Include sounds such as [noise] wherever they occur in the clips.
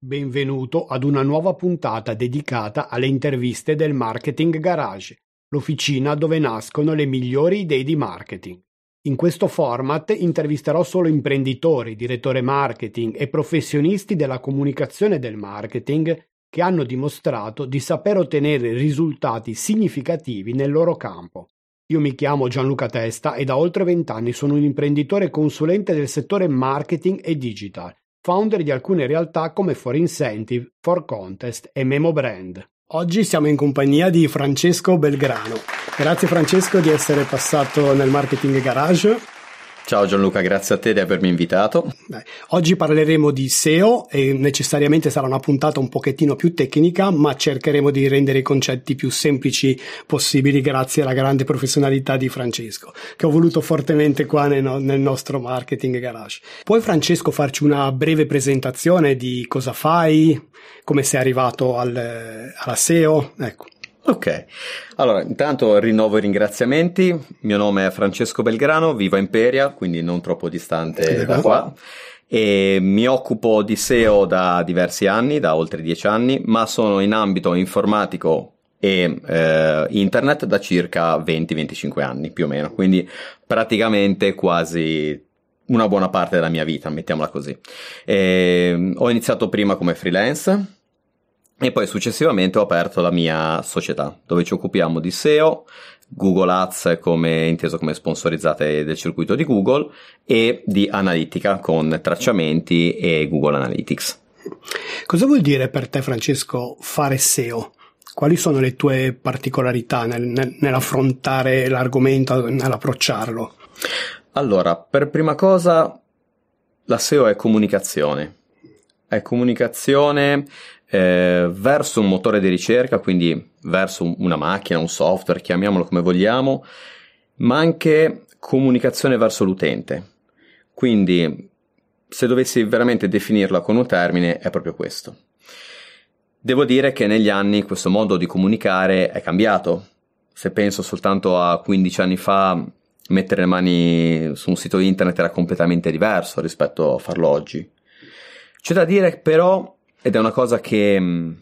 Benvenuto ad una nuova puntata dedicata alle interviste del Marketing Garage, l'officina dove nascono le migliori idee di marketing. In questo format intervisterò solo imprenditori, direttori marketing e professionisti della comunicazione del marketing che hanno dimostrato di saper ottenere risultati significativi nel loro campo. Io mi chiamo Gianluca Testa e da oltre vent'anni sono un imprenditore consulente del settore marketing e digital founder di alcune realtà come For Incentive, For Contest e Memo Brand. Oggi siamo in compagnia di Francesco Belgrano. Grazie Francesco di essere passato nel Marketing Garage. Ciao Gianluca, grazie a te di avermi invitato. Beh, oggi parleremo di SEO e necessariamente sarà una puntata un pochettino più tecnica, ma cercheremo di rendere i concetti più semplici possibili grazie alla grande professionalità di Francesco, che ho voluto fortemente qua nel, nel nostro marketing garage. Puoi Francesco farci una breve presentazione di cosa fai, come sei arrivato al, alla SEO? Ecco. Ok, allora intanto rinnovo i ringraziamenti, il mio nome è Francesco Belgrano, vivo a Imperia, quindi non troppo distante da qua. E mi occupo di SEO da diversi anni, da oltre dieci anni, ma sono in ambito informatico e eh, internet da circa 20-25 anni più o meno, quindi praticamente quasi una buona parte della mia vita, mettiamola così. E, ho iniziato prima come freelance e poi successivamente ho aperto la mia società, dove ci occupiamo di SEO, Google Ads come inteso come sponsorizzate del circuito di Google e di analitica con tracciamenti e Google Analytics. Cosa vuol dire per te Francesco fare SEO? Quali sono le tue particolarità nel, nel, nell'affrontare l'argomento, nell'approcciarlo? Allora, per prima cosa, la SEO è comunicazione. È comunicazione eh, verso un motore di ricerca, quindi verso una macchina, un software, chiamiamolo come vogliamo, ma anche comunicazione verso l'utente. Quindi, se dovessi veramente definirla con un termine, è proprio questo. Devo dire che negli anni questo modo di comunicare è cambiato. Se penso soltanto a 15 anni fa, mettere le mani su un sito internet era completamente diverso rispetto a farlo oggi. C'è da dire però ed è una cosa che mh, mm,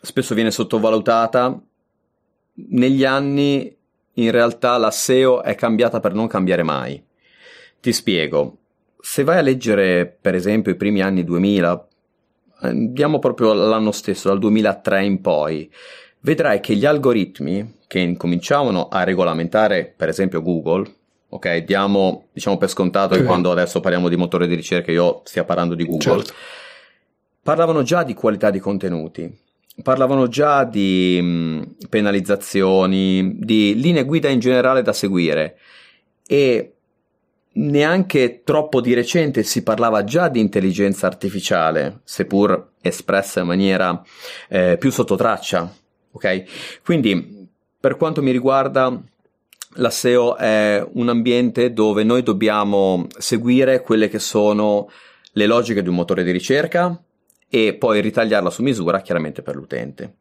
spesso viene sottovalutata. Negli anni in realtà la SEO è cambiata per non cambiare mai. Ti spiego. Se vai a leggere per esempio i primi anni 2000, andiamo proprio l'anno stesso, dal 2003 in poi, vedrai che gli algoritmi che incominciavano a regolamentare per esempio Google, ok, diamo diciamo per scontato okay. che quando adesso parliamo di motore di ricerca io stia parlando di Google. Certo parlavano già di qualità di contenuti, parlavano già di mm, penalizzazioni, di linee guida in generale da seguire e neanche troppo di recente si parlava già di intelligenza artificiale, seppur espressa in maniera eh, più sotto traccia. Ok? Quindi, per quanto mi riguarda, la SEO è un ambiente dove noi dobbiamo seguire quelle che sono le logiche di un motore di ricerca, e poi ritagliarla su misura chiaramente per l'utente.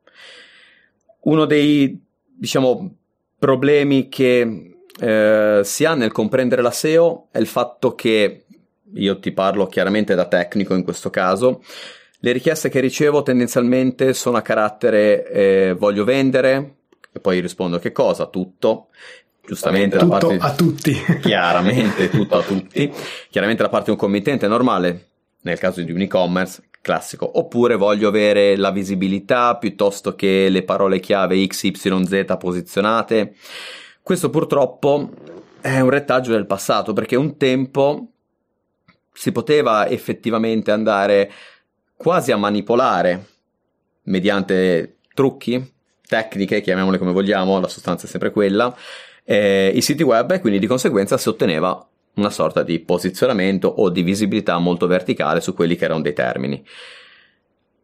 Uno dei, diciamo, problemi che eh, si ha nel comprendere la SEO è il fatto che, io ti parlo chiaramente da tecnico in questo caso, le richieste che ricevo tendenzialmente sono a carattere eh, voglio vendere, e poi rispondo che cosa? Tutto. Giustamente tutto da parte a tutti. [laughs] Chiaramente tutto a tutti. Chiaramente da parte di un committente è normale, nel caso di un e-commerce, classico, oppure voglio avere la visibilità piuttosto che le parole chiave XYZ posizionate. Questo purtroppo è un retaggio del passato perché un tempo si poteva effettivamente andare quasi a manipolare mediante trucchi, tecniche, chiamiamole come vogliamo, la sostanza è sempre quella, eh, i siti web e quindi di conseguenza si otteneva una sorta di posizionamento o di visibilità molto verticale su quelli che erano dei termini.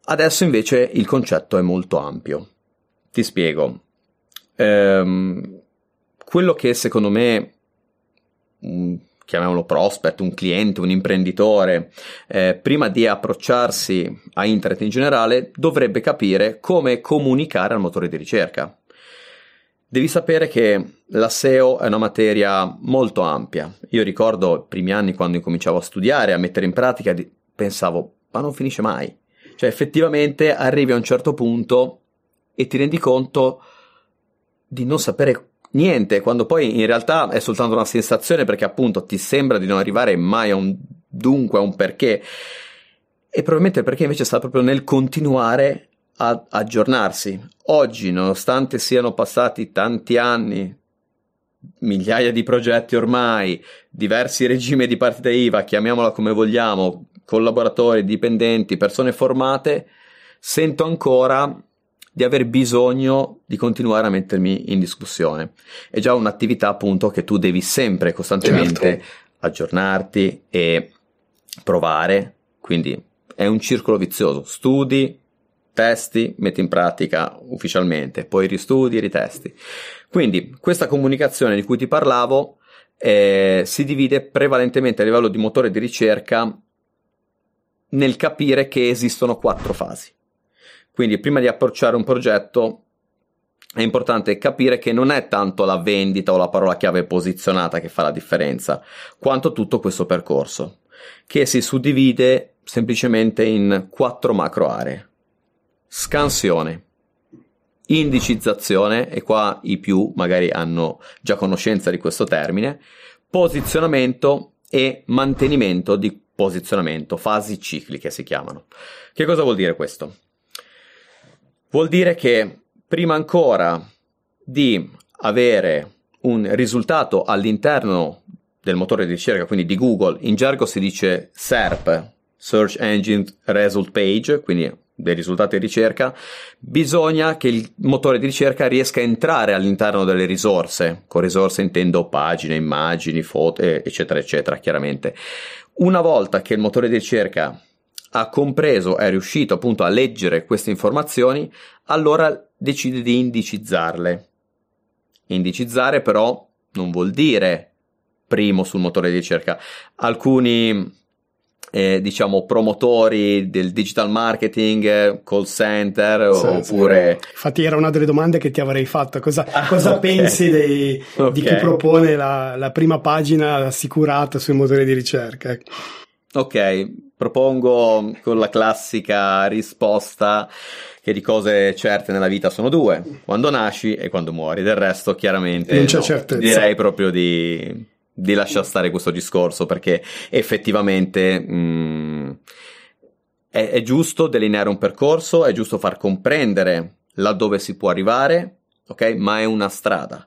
Adesso invece il concetto è molto ampio. Ti spiego. Ehm, quello che secondo me, chiamiamolo prospect, un cliente, un imprenditore, eh, prima di approcciarsi a internet in generale, dovrebbe capire come comunicare al motore di ricerca. Devi sapere che la SEO è una materia molto ampia. Io ricordo i primi anni quando incominciavo a studiare, a mettere in pratica, pensavo, ma non finisce mai. Cioè effettivamente arrivi a un certo punto e ti rendi conto di non sapere niente, quando poi in realtà è soltanto una sensazione perché appunto ti sembra di non arrivare mai a un dunque, a un perché. E probabilmente il perché invece sta proprio nel continuare a aggiornarsi. Oggi, nonostante siano passati tanti anni, migliaia di progetti ormai, diversi regimi di partita IVA, chiamiamola come vogliamo, collaboratori, dipendenti, persone formate, sento ancora di aver bisogno di continuare a mettermi in discussione. È già un'attività appunto che tu devi sempre costantemente certo. aggiornarti e provare, quindi è un circolo vizioso, studi, testi, metti in pratica ufficialmente, poi ristudi, ritesti. Quindi questa comunicazione di cui ti parlavo eh, si divide prevalentemente a livello di motore di ricerca nel capire che esistono quattro fasi. Quindi prima di approcciare un progetto è importante capire che non è tanto la vendita o la parola chiave posizionata che fa la differenza, quanto tutto questo percorso, che si suddivide semplicemente in quattro macro aree. Scansione, indicizzazione, e qua i più magari hanno già conoscenza di questo termine, posizionamento e mantenimento di posizionamento, fasi cicliche si chiamano. Che cosa vuol dire questo? Vuol dire che prima ancora di avere un risultato all'interno del motore di ricerca, quindi di Google, in gergo si dice SERP, Search Engine Result Page, quindi dei risultati di ricerca, bisogna che il motore di ricerca riesca a entrare all'interno delle risorse. Con risorse intendo pagine, immagini, foto, eccetera, eccetera, chiaramente. Una volta che il motore di ricerca ha compreso, è riuscito appunto a leggere queste informazioni, allora decide di indicizzarle. Indicizzare però non vuol dire primo sul motore di ricerca. Alcuni eh, diciamo promotori del digital marketing, call center sì, oppure... Sì. Infatti era una delle domande che ti avrei fatto, cosa, ah, cosa okay. pensi dei, okay. di chi propone la, la, prima pagina assicurata sul motore di ricerca? Ok, propongo con la classica risposta che di cose certe nella vita sono due, quando nasci e quando muori, del resto chiaramente non c'è no, certezza. direi proprio di, di lasciare stare questo discorso perché effettivamente mh, mm, è, è giusto delineare un percorso, è giusto far comprendere laddove si può arrivare, ok? Ma è una strada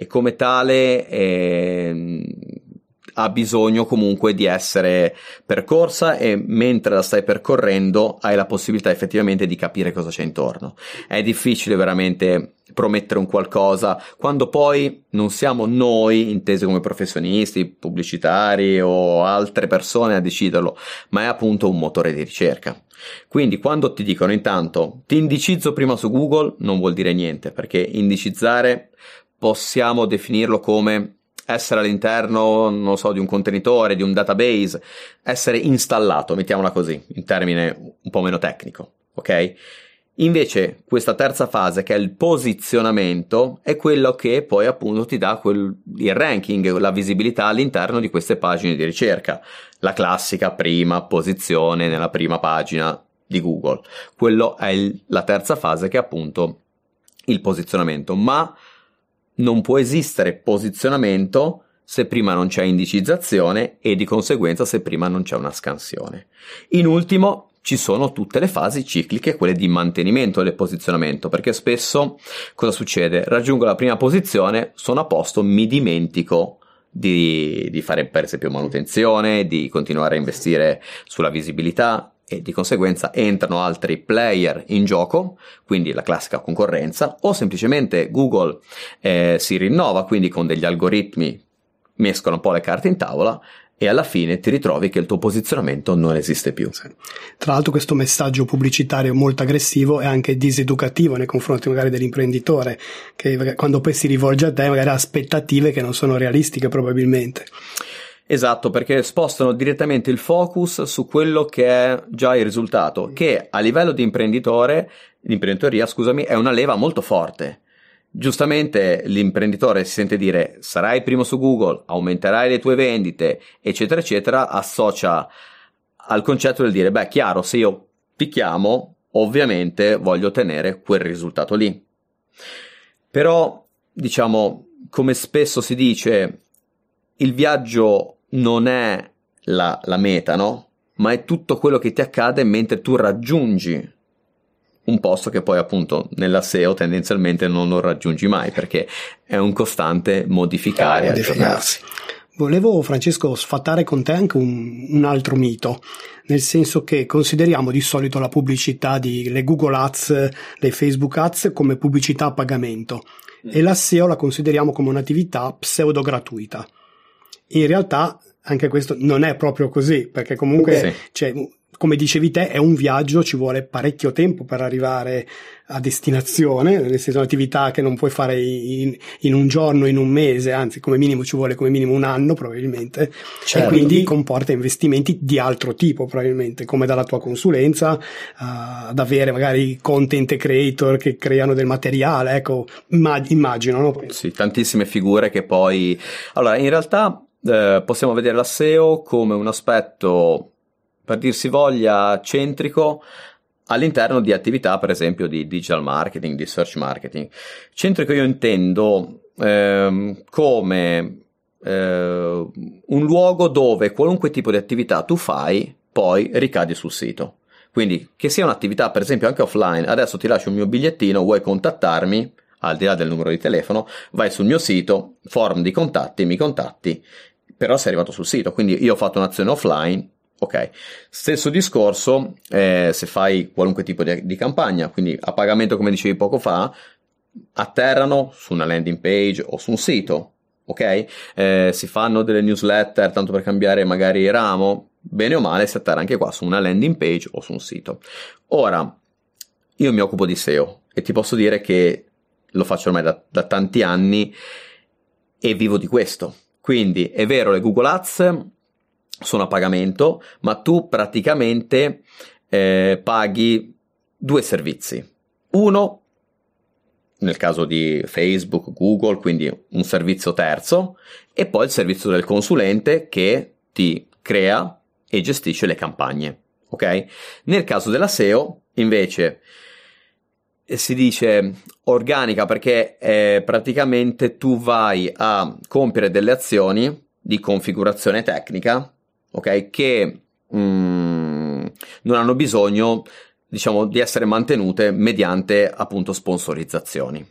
e come tale è, ha bisogno comunque di essere percorsa e mentre la stai percorrendo hai la possibilità effettivamente di capire cosa c'è intorno. È difficile veramente promettere un qualcosa quando poi non siamo noi intesi come professionisti, pubblicitari o altre persone a deciderlo, ma è appunto un motore di ricerca. Quindi quando ti dicono intanto ti indicizzo prima su Google non vuol dire niente perché indicizzare possiamo definirlo come essere all'interno, non so, di un contenitore, di un database, essere installato, mettiamola così, in termine un po' meno tecnico, ok? Invece questa terza fase, che è il posizionamento, è quello che poi appunto ti dà quel, il ranking, la visibilità all'interno di queste pagine di ricerca. La classica prima posizione nella prima pagina di Google. Quello è il, la terza fase che è appunto il posizionamento. Ma non può esistere posizionamento se prima non c'è indicizzazione e di conseguenza se prima non c'è una scansione. In ultimo ci sono tutte le fasi cicliche, quelle di mantenimento del posizionamento, perché spesso cosa succede? Raggiungo la prima posizione, sono a posto, mi dimentico di, di fare per esempio manutenzione, di continuare a investire sulla visibilità, e di conseguenza entrano altri player in gioco, quindi la classica concorrenza, o semplicemente Google eh, si rinnova, quindi con degli algoritmi mescola un po' le carte in tavola e alla fine ti ritrovi che il tuo posizionamento non esiste più. Sì. Tra l'altro questo messaggio pubblicitario molto aggressivo è anche diseducativo nei confronti magari dell'imprenditore, che quando poi si rivolge a te magari ha aspettative che non sono realistiche probabilmente. Esatto, perché spostano direttamente il focus su quello che è già il risultato, che a livello di imprenditore, di imprenditoria, scusami, è una leva molto forte. Giustamente l'imprenditore si sente dire sarai primo su Google, aumenterai le tue vendite, eccetera, eccetera, associa al concetto del dire, beh, chiaro, se io ti chiamo, ovviamente voglio ottenere quel risultato lì. Però, diciamo, come spesso si dice, il viaggio non è la, la meta, no? Ma è tutto quello che ti accade mentre tu raggiungi un posto che poi appunto nella SEO tendenzialmente non lo raggiungi mai perché è un costante modificare e aggiornarsi. Volevo, Francesco, sfatare con te anche un, un, altro mito, nel senso che consideriamo di solito la pubblicità di le Google Ads, le Facebook Ads come pubblicità a pagamento mm. e la SEO la consideriamo come un'attività pseudo gratuita. In realtà anche questo non è proprio così, perché comunque sì. cioè, come dicevi te, è un viaggio, ci vuole parecchio tempo per arrivare a destinazione, nel senso un'attività che non puoi fare in, in, un giorno, in un mese, anzi come minimo ci vuole come minimo un anno probabilmente, certo. e quindi comporta investimenti di altro tipo probabilmente, come dalla tua consulenza uh, ad avere magari content creator che creano del materiale, ecco, immagino. No? Sì, tantissime figure che poi... Allora, in realtà eh, possiamo vedere la SEO come un aspetto per dirsi voglia, centrico all'interno di attività, per esempio, di digital marketing, di search marketing. Centrico io intendo ehm, come eh, un luogo dove qualunque tipo di attività tu fai, poi ricadi sul sito. Quindi che sia un'attività, per esempio, anche offline, adesso ti lascio il mio bigliettino, vuoi contattarmi, al di là del numero di telefono, vai sul mio sito, form di contatti, mi contatti, però sei arrivato sul sito, quindi io ho fatto un'azione offline, Ok, stesso discorso eh, se fai qualunque tipo di, di, campagna, quindi a pagamento come dicevi poco fa, atterrano su una landing page o su un sito, ok? Eh, si fanno delle newsletter tanto per cambiare magari ramo, bene o male si atterra anche qua su una landing page o su un sito. Ora, io mi occupo di SEO e ti posso dire che lo faccio ormai da, da tanti anni e vivo di questo. Quindi è vero, le Google Ads sono a pagamento, ma tu praticamente eh, paghi due servizi. Uno, nel caso di Facebook, Google, quindi un servizio terzo, e poi il servizio del consulente che ti crea e gestisce le campagne. Ok? Nel caso della SEO, invece, eh, si dice organica perché eh, praticamente tu vai a compiere delle azioni di configurazione tecnica ok? Che mm, non hanno bisogno, diciamo, di essere mantenute mediante appunto sponsorizzazioni.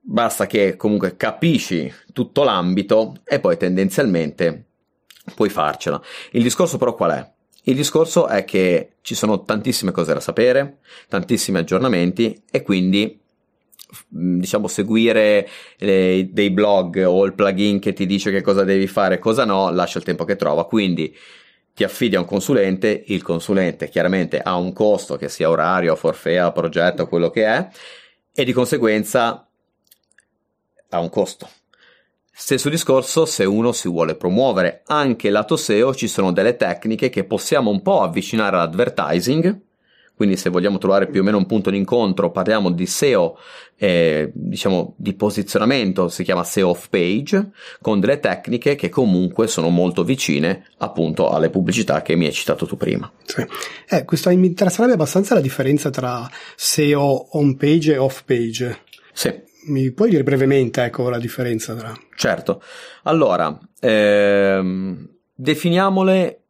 Basta che comunque capisci tutto l'ambito e poi tendenzialmente puoi farcela. Il discorso però qual è? Il discorso è che ci sono tantissime cose da sapere, tantissimi aggiornamenti e quindi diciamo seguire eh, dei blog o il plugin che ti dice che cosa devi fare e cosa no, lascia il tempo che trova. Quindi ti affidi a un consulente, il consulente chiaramente ha un costo che sia orario, forfea, progetto, quello che è, e di conseguenza ha un costo. Stesso discorso se uno si vuole promuovere, anche lato SEO ci sono delle tecniche che possiamo un po' avvicinare all'advertising, quindi se vogliamo trovare più o meno un punto di incontro, parliamo di SEO, eh, diciamo di posizionamento, si chiama SEO off page, con delle tecniche che comunque sono molto vicine appunto alle pubblicità che mi hai citato tu prima. Sì. Eh, questo mi interesserebbe abbastanza la differenza tra SEO on page e off page. Sì. Mi puoi dire brevemente ecco, la differenza tra... Certo. Allora, ehm, definiamole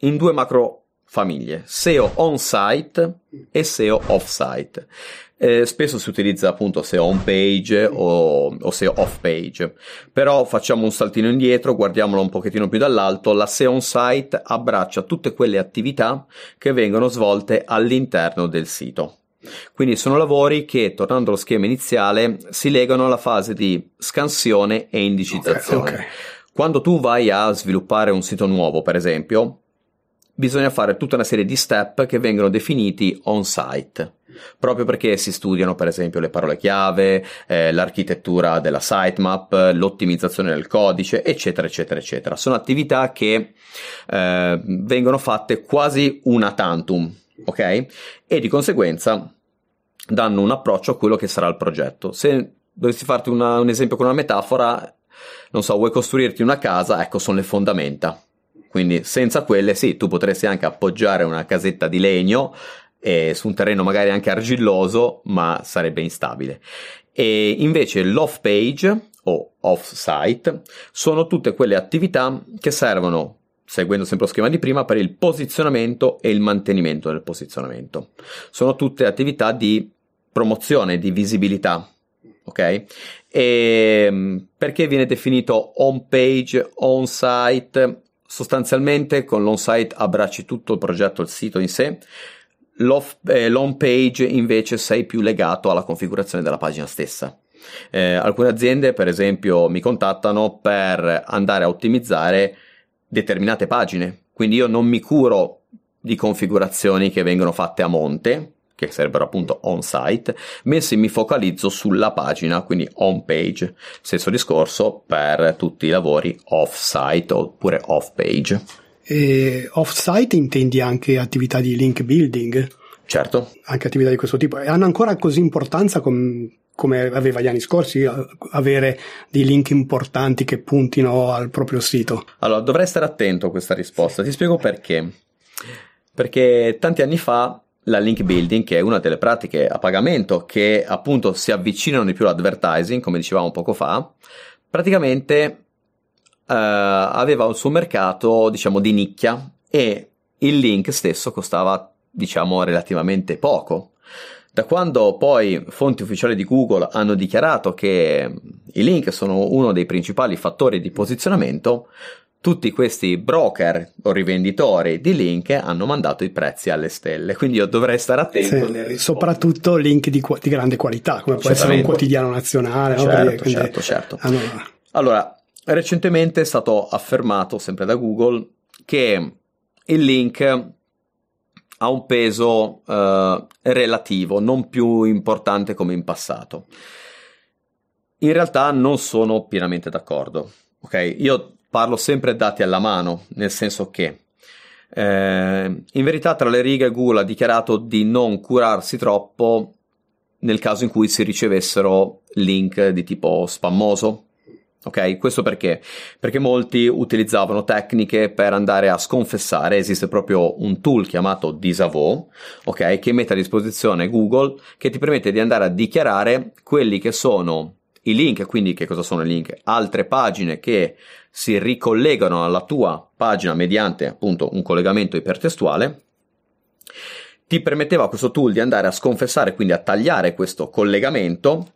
in due macro famiglie, SEO on-site e SEO off-site. Eh, spesso si utilizza appunto SEO on page o, o, SEO off page, però facciamo un saltino indietro, guardiamolo un pochettino più dall'alto, la SEO on site abbraccia tutte quelle attività che vengono svolte all'interno del sito. Quindi sono lavori che, tornando allo schema iniziale, si legano alla fase di scansione e indicizzazione. Okay, okay. Quando tu vai a sviluppare un sito nuovo, per esempio, bisogna fare tutta una serie di step che vengono definiti on site proprio perché si studiano per esempio le parole chiave, eh, l'architettura della sitemap, l'ottimizzazione del codice, eccetera, eccetera, eccetera. Sono attività che eh, vengono fatte quasi una tantum, ok? E di conseguenza danno un approccio a quello che sarà il progetto. Se dovessi farti una, un esempio con una metafora, non so, vuoi costruirti una casa, ecco, sono le fondamenta Quindi senza quelle sì, tu potresti anche appoggiare una casetta di legno eh, su un terreno magari anche argilloso, ma sarebbe instabile. E invece l'off page o off site sono tutte quelle attività che servono seguendo sempre lo schema di prima, per il posizionamento e il mantenimento del posizionamento. Sono tutte attività di promozione, di visibilità. Ok? E ehm, perché viene definito on page, on site? Sostanzialmente con l'on site abbracci tutto il progetto, il sito in sé. Eh, l'on page invece sei più legato alla configurazione della pagina stessa. Eh, alcune aziende, per esempio, mi contattano per andare a ottimizzare determinate pagine. Quindi io non mi curo di configurazioni che vengono fatte a monte, che sarebbero appunto on site, bensì mi focalizzo sulla pagina, quindi on page. Stesso discorso per tutti i lavori off site oppure off page. E off site intendi anche attività di link building? Certo. Anche attività di questo tipo. E hanno ancora così importanza com- come aveva gli anni scorsi, avere dei link importanti che puntino al proprio sito? Allora, dovrei stare attento a questa risposta. Ti spiego perché. Perché tanti anni fa la link building, che è una delle pratiche a pagamento che appunto si avvicinano di più all'advertising, come dicevamo poco fa, praticamente uh, aveva un suo mercato, diciamo, di nicchia e il link stesso costava, diciamo, relativamente poco. Da quando poi fonti ufficiali di Google hanno dichiarato che i link sono uno dei principali fattori di posizionamento, tutti questi broker o rivenditori di link hanno mandato i prezzi alle stelle. Quindi io dovrei stare attento sì, Soprattutto link di, di, grande qualità, come può essere un quotidiano nazionale. Certo, no? Perché, certo, certo. Ah, no. Allora, recentemente è stato affermato, sempre da Google, che il link ha un peso uh, relativo, non più importante come in passato. In realtà non sono pienamente d'accordo. Ok, io parlo sempre dati alla mano, nel senso che eh, in verità tra le righe Google ha dichiarato di non curarsi troppo nel caso in cui si ricevessero link di tipo spammoso Ok, questo perché? Perché molti utilizzavano tecniche per andare a sconfessare, esiste proprio un tool chiamato Disavò, ok, che mette a disposizione Google che ti permette di andare a dichiarare quelli che sono i link, quindi che cosa sono i link? Altre pagine che si ricollegano alla tua pagina mediante appunto un collegamento ipertestuale ti permetteva questo tool di andare a sconfessare, quindi a tagliare questo collegamento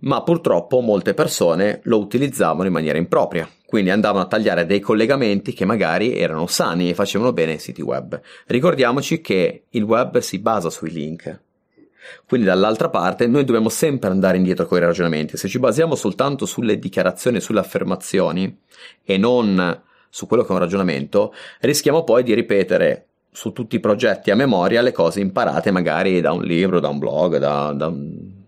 ma purtroppo molte persone lo utilizzavano in maniera impropria, quindi andavano a tagliare dei collegamenti che magari erano sani e facevano bene ai siti web. Ricordiamoci che il web si basa sui link. Quindi dall'altra parte noi dobbiamo sempre andare indietro con i ragionamenti. Se ci basiamo soltanto sulle dichiarazioni, sulle affermazioni e non su quello che è un ragionamento, rischiamo poi di ripetere su tutti i progetti a memoria le cose imparate magari da un libro, da un blog, da, da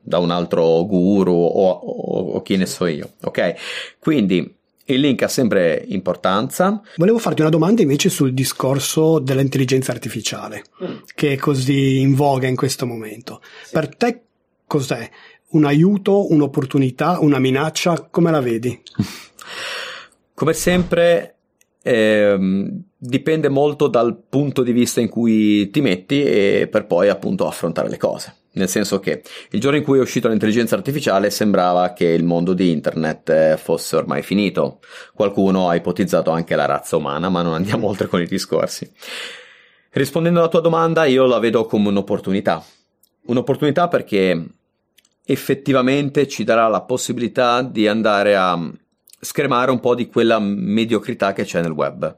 da un altro guru o, o, o chi ne so io, ok? Quindi il link ha sempre importanza. Volevo farti una domanda invece sul discorso dell'intelligenza artificiale, mm. che è così in voga in questo momento. Sì. Per te cos'è? Un aiuto, un'opportunità, una minaccia? Come la vedi? [laughs] Come sempre ehm, dipende molto dal punto di vista in cui ti metti e per poi appunto affrontare le cose nel senso che il giorno in cui è uscita l'intelligenza artificiale sembrava che il mondo di internet eh, fosse ormai finito. Qualcuno ha ipotizzato anche la razza umana, ma non andiamo [laughs] oltre con i discorsi. Rispondendo alla tua domanda, io la vedo come un'opportunità. Un'opportunità perché effettivamente ci darà la possibilità di andare a scremare un po' di quella mediocrità che c'è nel web.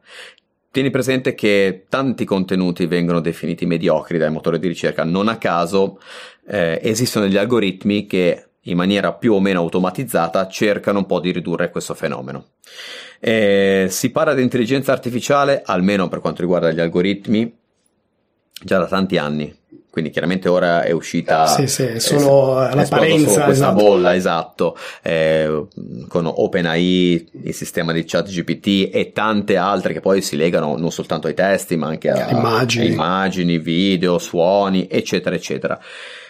Tieni presente che tanti contenuti vengono definiti mediocri dai motori di ricerca, non a caso eh, esistono degli algoritmi che in maniera più o meno automatizzata cercano un po' di ridurre questo fenomeno. Eh, si parla di intelligenza artificiale, almeno per quanto riguarda gli algoritmi, già da tanti anni quindi chiaramente ora è uscita sì, sì, solo è, l'apparenza questa esatto. bolla esatto. Eh, con OpenAI il sistema di chat GPT e tante altre che poi si legano non soltanto ai testi ma anche a immagini, a immagini video, suoni eccetera eccetera.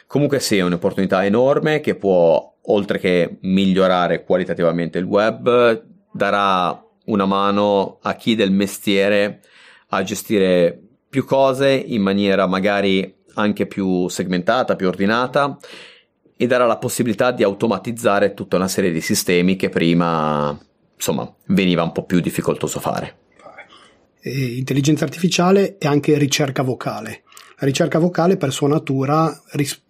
Comunque sì è un'opportunità enorme che può oltre che migliorare qualitativamente il web darà una mano a chi del mestiere a gestire più cose in maniera magari anche più segmentata, più ordinata e darà la possibilità di automatizzare tutta una serie di sistemi che prima insomma veniva un po' più difficoltoso fare. E intelligenza artificiale e anche ricerca vocale. La ricerca vocale per sua natura ris-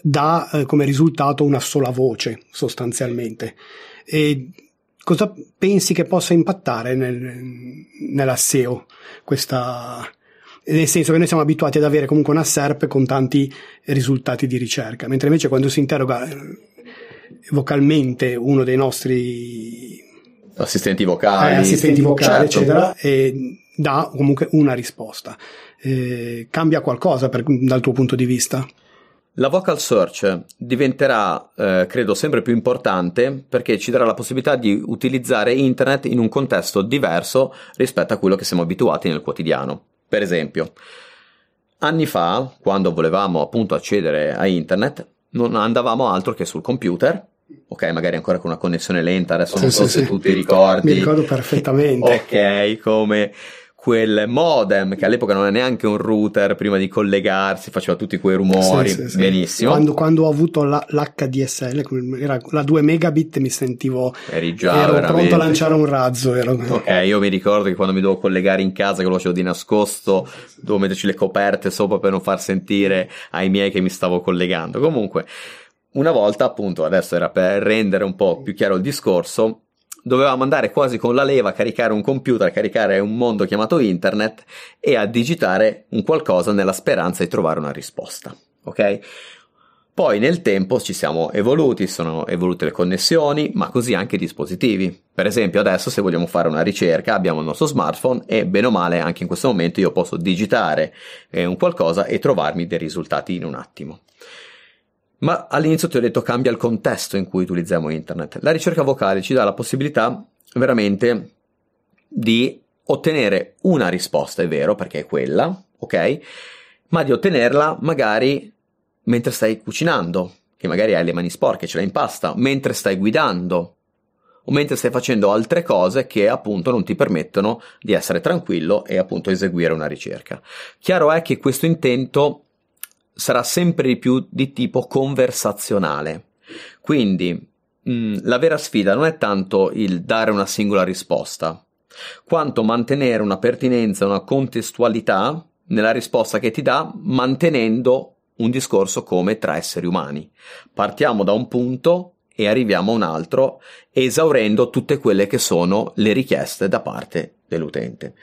dà eh, come risultato una sola voce sostanzialmente. E cosa pensi che possa impattare nel, nella SEO questa, nel senso che noi siamo abituati ad avere comunque una SERP con tanti risultati di ricerca, mentre invece quando si interroga eh, vocalmente uno dei nostri assistenti vocali, eh, assistenti vocali certo. eccetera, e dà comunque una risposta. Eh, cambia qualcosa per, dal tuo punto di vista? La vocal search diventerà, eh, credo, sempre più importante perché ci darà la possibilità di utilizzare internet in un contesto diverso rispetto a quello che siamo abituati nel quotidiano. Per esempio, anni fa, quando volevamo appunto accedere a internet, non andavamo altro che sul computer ok, magari ancora con una connessione lenta, adesso sì, non so sì, se sì. tu ti ricordi. Mi ricordo perfettamente. [laughs] ok, come quel modem che all'epoca non è neanche un router prima di collegarsi, faceva tutti quei rumori, sì, sì, benissimo. Quando, quando, ho avuto la, l'HDSL, era la 2 megabit, mi sentivo Eri già ero veramente... pronto a lanciare un razzo. Ero... Ok, io mi ricordo che quando mi dovevo collegare in casa, che lo facevo di nascosto, dovevo metterci le coperte sopra per non far sentire ai miei che mi stavo collegando. Comunque, una volta, appunto, adesso era per rendere un po' più chiaro il discorso, dovevamo andare quasi con la leva a caricare un computer, a caricare un mondo chiamato internet e a digitare un qualcosa nella speranza di trovare una risposta. Ok? Poi nel tempo ci siamo evoluti, sono evolute le connessioni, ma così anche i dispositivi. Per esempio adesso se vogliamo fare una ricerca abbiamo il nostro smartphone e bene o male anche in questo momento io posso digitare eh, un qualcosa e trovarmi dei risultati in un attimo. Ma all'inizio ti ho detto cambia il contesto in cui utilizziamo internet. La ricerca vocale ci dà la possibilità veramente di ottenere una risposta, è vero, perché è quella, ok? Ma di ottenerla magari mentre stai cucinando, che magari hai le mani sporche, ce l'hai in pasta, mentre stai guidando, o mentre stai facendo altre cose che appunto non ti permettono di essere tranquillo e appunto eseguire una ricerca. Chiaro è che questo intento sarà sempre di più di tipo conversazionale. Quindi mh, mm, la vera sfida non è tanto il dare una singola risposta, quanto mantenere una pertinenza, una contestualità nella risposta che ti dà, mantenendo un discorso come tra esseri umani. Partiamo da un punto e arriviamo a un altro, esaurendo tutte quelle che sono le richieste da parte dell'utente.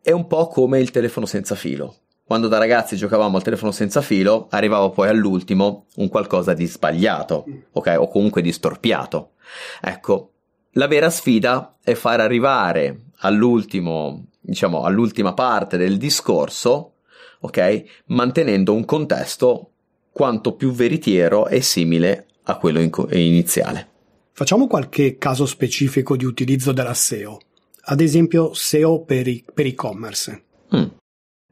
È un po' come il telefono senza filo quando da ragazzi giocavamo al telefono senza filo, arrivava poi all'ultimo un qualcosa di sbagliato, ok? O comunque di storpiato. Ecco, la vera sfida è far arrivare all'ultimo, diciamo, all'ultima parte del discorso, ok? Mantenendo un contesto quanto più veritiero e simile a quello iniziale. Facciamo qualche caso specifico di utilizzo della SEO. Ad esempio SEO per, i- per e-commerce.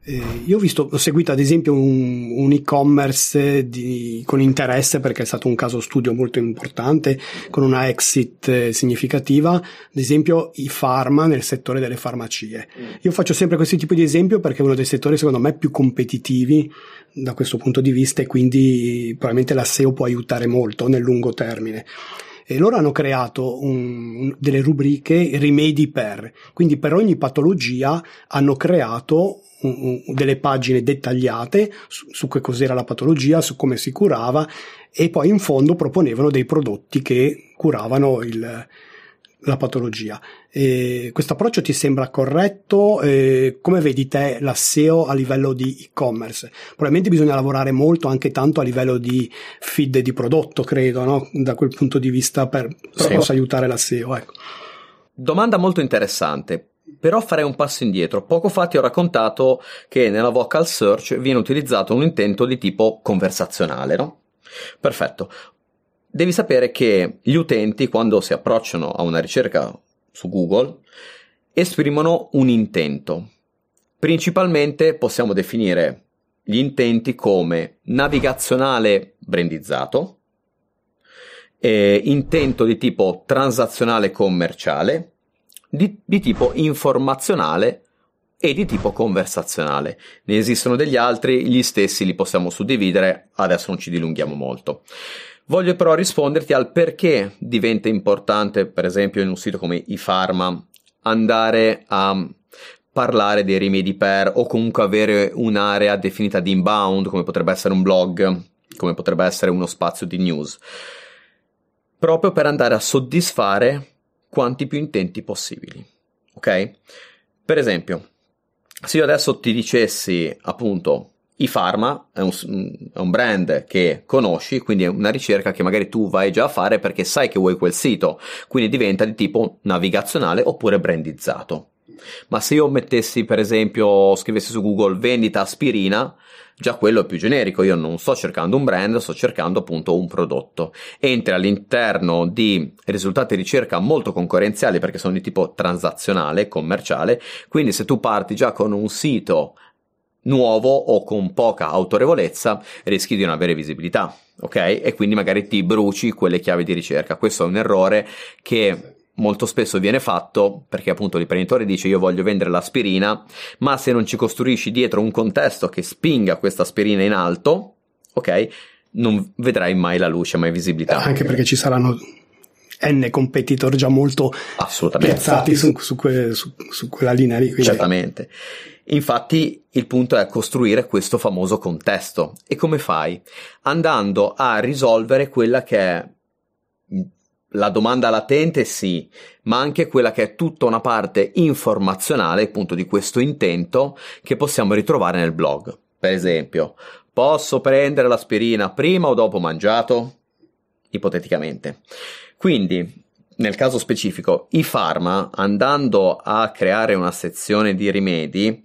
Eh, io ho, visto, ho seguito ad esempio un, un e-commerce di, con interesse perché è stato un caso studio molto importante con una exit eh, significativa, ad esempio i pharma nel settore delle farmacie. Mm. Io faccio sempre questo tipo di esempio perché è uno dei settori secondo me più competitivi da questo punto di vista e quindi probabilmente la SEO può aiutare molto nel lungo termine e loro hanno creato un, delle rubriche rimedi per, quindi per ogni patologia hanno creato un, un, delle pagine dettagliate su, su che cos'era la patologia, su come si curava e poi in fondo proponevano dei prodotti che curavano il, la patologia. questo approccio ti sembra corretto? E come vedi te la SEO a livello di e-commerce? Probabilmente bisogna lavorare molto, anche tanto a livello di feed di prodotto, credo, no? da quel punto di vista per, sì. aiutare la SEO. Ecco. Domanda molto interessante. Però farei un passo indietro. Poco fa ti ho raccontato che nella vocal search viene utilizzato un intento di tipo conversazionale, no? Perfetto. Devi sapere che gli utenti, quando si approcciano a una ricerca su Google, esprimono un intento. Principalmente possiamo definire gli intenti come navigazionale brandizzato, eh, intento di tipo transazionale commerciale di, di tipo informazionale e di tipo conversazionale. Ne esistono degli altri, gli stessi li possiamo suddividere, adesso non ci dilunghiamo molto. Voglio però risponderti al perché diventa importante, per esempio in un sito come iPharma, andare a parlare dei rimedi per o comunque avere un'area definita di inbound, come potrebbe essere un blog, come potrebbe essere uno spazio di news, proprio per andare a soddisfare quanti più intenti possibili. Ok? Per esempio, se io adesso ti dicessi appunto iPharma è un, è un, brand che conosci, quindi è una ricerca che magari tu vai già a fare perché sai che vuoi quel sito, quindi diventa di tipo navigazionale oppure brandizzato. Ma se io mettessi, per esempio, scrivessi su Google vendita aspirina, già quello è più generico. Io non sto cercando un brand, sto cercando appunto un prodotto. Entri all'interno di risultati di ricerca molto concorrenziali perché sono di tipo transazionale, commerciale. Quindi se tu parti già con un sito nuovo o con poca autorevolezza, rischi di non avere visibilità. Ok? E quindi magari ti bruci quelle chiavi di ricerca. Questo è un errore che molto spesso viene fatto perché appunto l'imprenditore dice io voglio vendere l'aspirina, ma se non ci costruisci dietro un contesto che spinga questa aspirina in alto, ok, non vedrai mai la luce, mai visibilità. Anche perché ci saranno N competitor già molto piazzati su, su, que, su, su, quella linea lì. Quindi... Certamente. Infatti il punto è costruire questo famoso contesto. E come fai? Andando a risolvere quella che è la domanda latente sì, ma anche quella che è tutta una parte informazionale appunto di questo intento che possiamo ritrovare nel blog. Per esempio, posso prendere l'aspirina prima o dopo mangiato? Ipoteticamente. Quindi, nel caso specifico, iPharma, andando a creare una sezione di rimedi,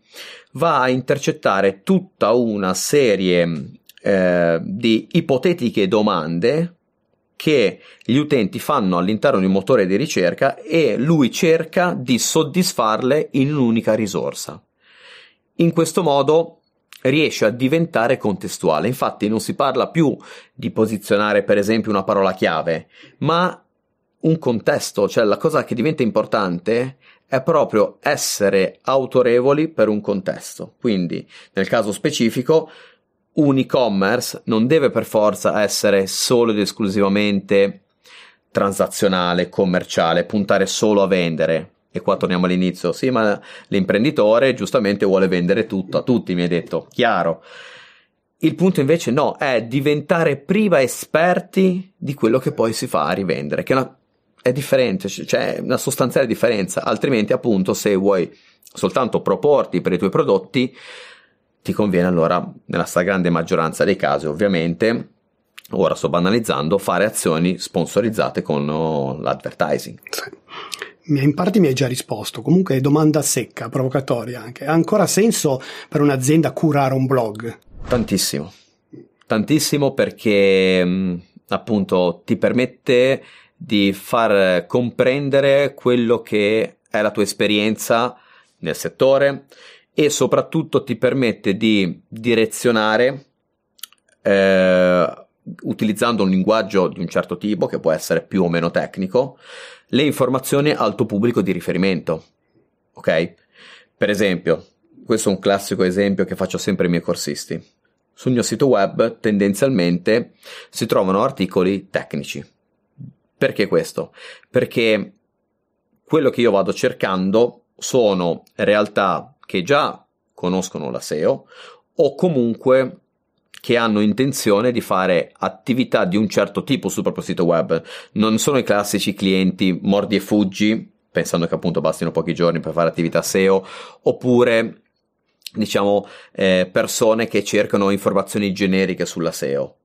va a intercettare tutta una serie eh, di ipotetiche domande che gli utenti fanno all'interno di un motore di ricerca e lui cerca di soddisfarle in un'unica risorsa. In questo modo riesce a diventare contestuale. Infatti non si parla più di posizionare per esempio una parola chiave, ma un contesto, cioè la cosa che diventa importante è proprio essere autorevoli per un contesto. Quindi, nel caso specifico, un e-commerce non deve per forza essere solo ed esclusivamente transazionale, commerciale, puntare solo a vendere. E qua torniamo all'inizio. Sì, ma l'imprenditore giustamente vuole vendere tutto a tutti, mi hai detto. Chiaro. Il punto invece no, è diventare prima esperti di quello che poi si fa a rivendere, che è, una, è differente, c'è una sostanziale differenza. Altrimenti, appunto, se vuoi soltanto proporti per i tuoi prodotti, ti conviene allora, nella stragrande maggioranza dei casi ovviamente, ora sto banalizzando, fare azioni sponsorizzate con oh, l'advertising. In parte mi hai già risposto, comunque domanda secca, provocatoria anche. Ha ancora senso per un'azienda curare un blog? Tantissimo, tantissimo perché mm, appunto ti permette di far comprendere quello che è la tua esperienza nel settore, e soprattutto ti permette di direzionare eh, utilizzando un linguaggio di un certo tipo che può essere più o meno tecnico le informazioni al tuo pubblico di riferimento ok? Per esempio questo è un classico esempio che faccio sempre ai miei corsisti. Sul mio sito web tendenzialmente si trovano articoli tecnici perché questo perché quello che io vado cercando sono realtà che già conoscono la SEO o comunque che hanno intenzione di fare attività di un certo tipo sul proprio sito web. Non sono i classici clienti mordi e fuggi, pensando che appunto bastino pochi giorni per fare attività SEO, oppure diciamo eh, persone che cercano informazioni generiche sulla SEO.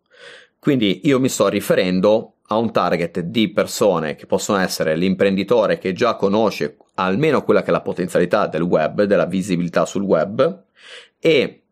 Quindi io mi sto riferendo a un target di persone che possono essere l'imprenditore che già conosce almeno quella che è la potenzialità del web, della visibilità sul web e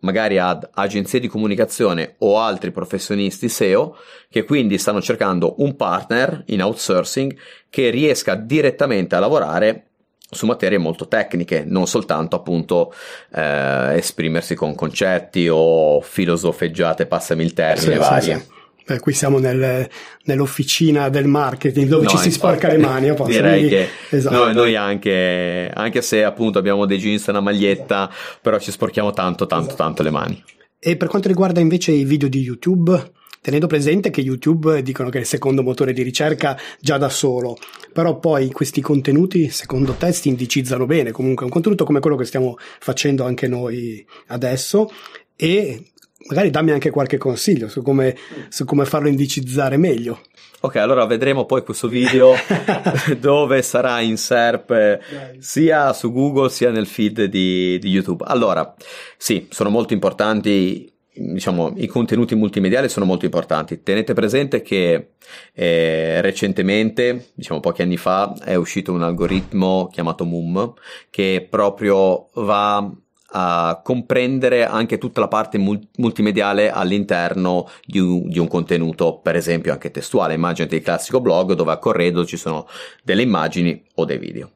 magari ad agenzie di comunicazione o altri professionisti SEO che quindi stanno cercando un partner in outsourcing che riesca direttamente a lavorare su materie molto tecniche, non soltanto appunto eh, esprimersi con concetti o filosofeggiate, passami il termine, sì, varie. Sì, sì. Beh, qui siamo nel, nell'officina del marketing dove no, ci si sporca le mani. Posso, direi quindi, che esatto. noi, noi, anche, anche se appunto abbiamo dei jeans e una maglietta, però ci sporchiamo tanto, tanto, esatto. tanto le mani. E per quanto riguarda invece i video di YouTube, tenendo presente che YouTube dicono che è il secondo motore di ricerca già da solo, però poi questi contenuti secondo te si indicizzano bene, comunque un contenuto come quello che stiamo facendo anche noi adesso e magari dammi anche qualche consiglio su come, su come farlo indicizzare meglio. Ok, allora vedremo poi questo video [laughs] dove sarà in SERP sia su Google sia nel feed di, di, YouTube. Allora, sì, sono molto importanti, diciamo, i contenuti multimediali sono molto importanti. Tenete presente che eh, recentemente, diciamo pochi anni fa, è uscito un algoritmo chiamato MUM che proprio va a comprendere anche tutta la parte multimediale all'interno di un, di un, contenuto, per esempio anche testuale. Immaginate il classico blog dove a corredo ci sono delle immagini o dei video.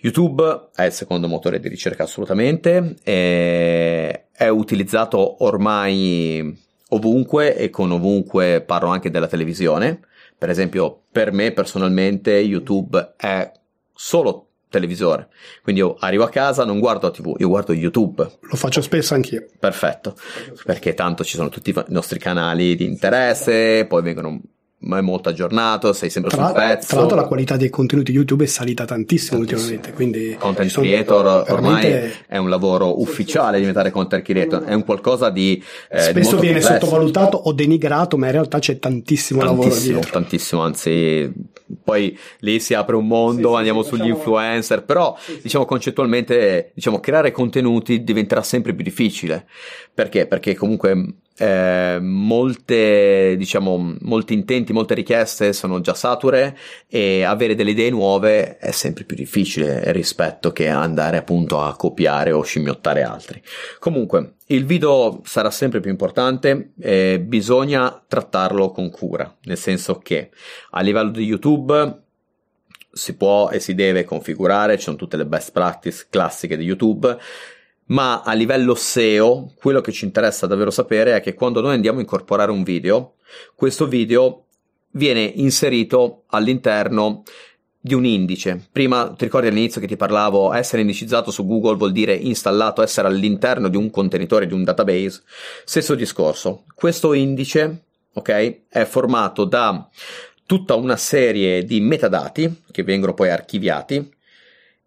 YouTube è il secondo motore di ricerca assolutamente, è utilizzato ormai ovunque e con ovunque parlo anche della televisione. Per esempio, per me personalmente YouTube è solo televisore. Quindi io arrivo a casa, non guardo la TV, io guardo YouTube. Lo faccio spesso anch'io. Perfetto, perché tanto ci sono tutti i nostri canali di interesse, poi vengono ma è molto aggiornato, sei sempre tra, sul pezzo. Tra l'altro la qualità dei contenuti YouTube è salita tantissimo, tantissimo. ultimamente, quindi content creator ormai è un lavoro ufficiale diventare content creator, è un qualcosa di eh, spesso di viene complesso. sottovalutato o denigrato, ma in realtà c'è tantissimo, tantissimo lavoro dietro. Tantissimo, anzi poi lì si apre un mondo, sì, andiamo sì, sugli diciamo... influencer, però sì, diciamo concettualmente diciamo creare contenuti diventerà sempre più difficile. Perché? Perché comunque eh, molte, diciamo, molti intenti, molte richieste sono già sature e avere delle idee nuove è sempre più difficile rispetto che andare appunto a copiare o scimmiottare altri. Comunque, il video sarà sempre più importante e bisogna trattarlo con cura, nel senso che a livello di YouTube si può e si deve configurare, ci sono tutte le best practice classiche di YouTube ma a livello SEO quello che ci interessa davvero sapere è che quando noi andiamo a incorporare un video, questo video viene inserito all'interno di un indice. Prima ti ricordi all'inizio che ti parlavo, essere indicizzato su Google vuol dire installato, essere all'interno di un contenitore, di un database. Stesso discorso. Questo indice, ok, è formato da tutta una serie di metadati che vengono poi archiviati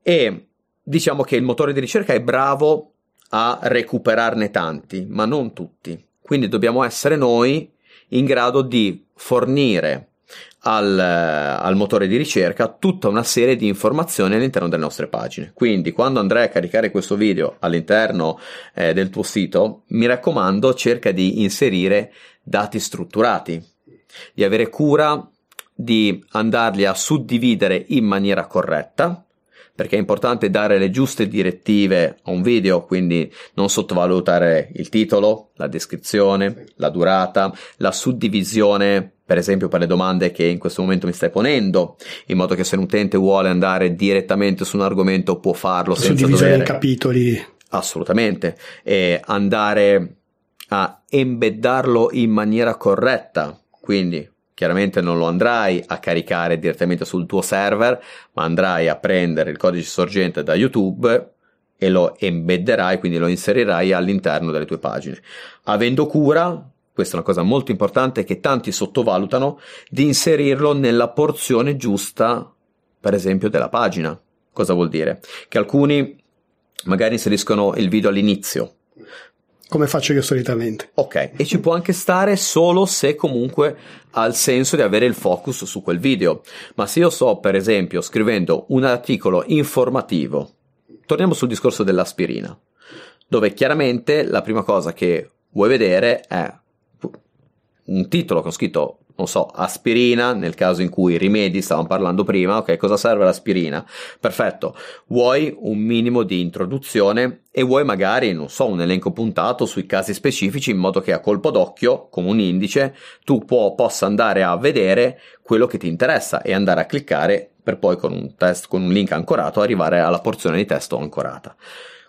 e diciamo che il motore di ricerca è bravo a recuperarne tanti, ma non tutti. Quindi dobbiamo essere noi in grado di fornire al, al, motore di ricerca tutta una serie di informazioni all'interno delle nostre pagine. Quindi, quando andrai a caricare questo video all'interno eh, del tuo sito, mi raccomando, cerca di inserire dati strutturati, di avere cura di andarli a suddividere in maniera corretta perché è importante dare le giuste direttive a un video, quindi non sottovalutare il titolo, la descrizione, la durata, la suddivisione per esempio per le domande che in questo momento mi stai ponendo, in modo che se un utente vuole andare direttamente su un argomento può farlo senza Suddivisione dover... in capitoli. Assolutamente, e andare a embeddarlo in maniera corretta, quindi Chiaramente non lo andrai a caricare direttamente sul tuo server, ma andrai a prendere il codice sorgente da YouTube e lo embedderai, quindi lo inserirai all'interno delle tue pagine. Avendo cura, questa è una cosa molto importante che tanti sottovalutano, di inserirlo nella porzione giusta, per esempio, della pagina. Cosa vuol dire? Che alcuni magari inseriscono il video all'inizio, come faccio io solitamente. Ok, e ci può anche stare solo se comunque ha il senso di avere il focus su quel video. Ma se io sto, per esempio, scrivendo un articolo informativo, torniamo sul discorso dell'aspirina, dove chiaramente la prima cosa che vuoi vedere è un titolo che ho scritto non so, aspirina, nel caso in cui rimedi, stavamo parlando prima, ok, cosa serve l'aspirina? Perfetto, vuoi un minimo di introduzione e vuoi magari, non so, un elenco puntato sui casi specifici in modo che a colpo d'occhio, come un indice, tu può, possa andare a vedere quello che ti interessa e andare a cliccare per poi con un test, con un link ancorato arrivare alla porzione di testo ancorata.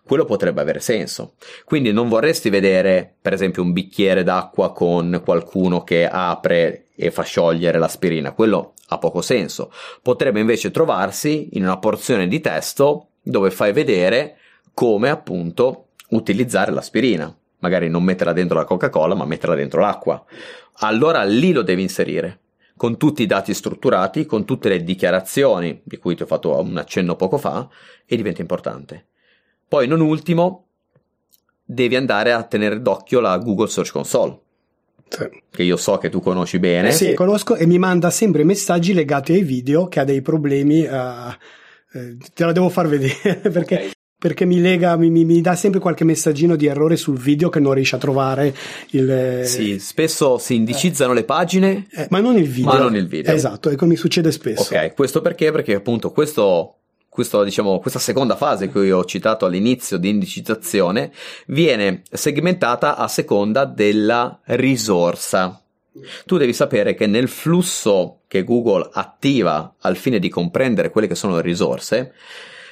quello potrebbe avere senso. Quindi non vorresti vedere, per esempio, un bicchiere d'acqua con qualcuno che apre e fa sciogliere l'aspirina, quello ha poco senso. Potrebbe invece trovarsi in una porzione di testo dove fai vedere come appunto utilizzare l'aspirina. Magari non metterla dentro la Coca-Cola, ma metterla dentro l'acqua. Allora lì lo devi inserire con tutti i dati strutturati, con tutte le dichiarazioni di cui ti ho fatto un accenno poco fa e diventa importante. Poi, non ultimo, devi andare a tenere d'occhio la Google Search Console. Che io so che tu conosci bene. Eh sì, conosco e mi manda sempre messaggi legati ai video che ha dei problemi. Uh, eh, te la devo far vedere [laughs] perché okay perché mi lega, mi, mi, dà sempre qualche messaggino di errore sul video che non riesce a trovare il... Sì, spesso si indicizzano eh. le pagine, eh, ma non il video. Ma non il video. Esatto, e come succede spesso. Ok, questo perché? Perché appunto questo questo, diciamo, questa seconda fase che io ho citato all'inizio di indicizzazione viene segmentata a seconda della risorsa. Tu devi sapere che nel flusso che Google attiva al fine di comprendere quelle che sono le risorse,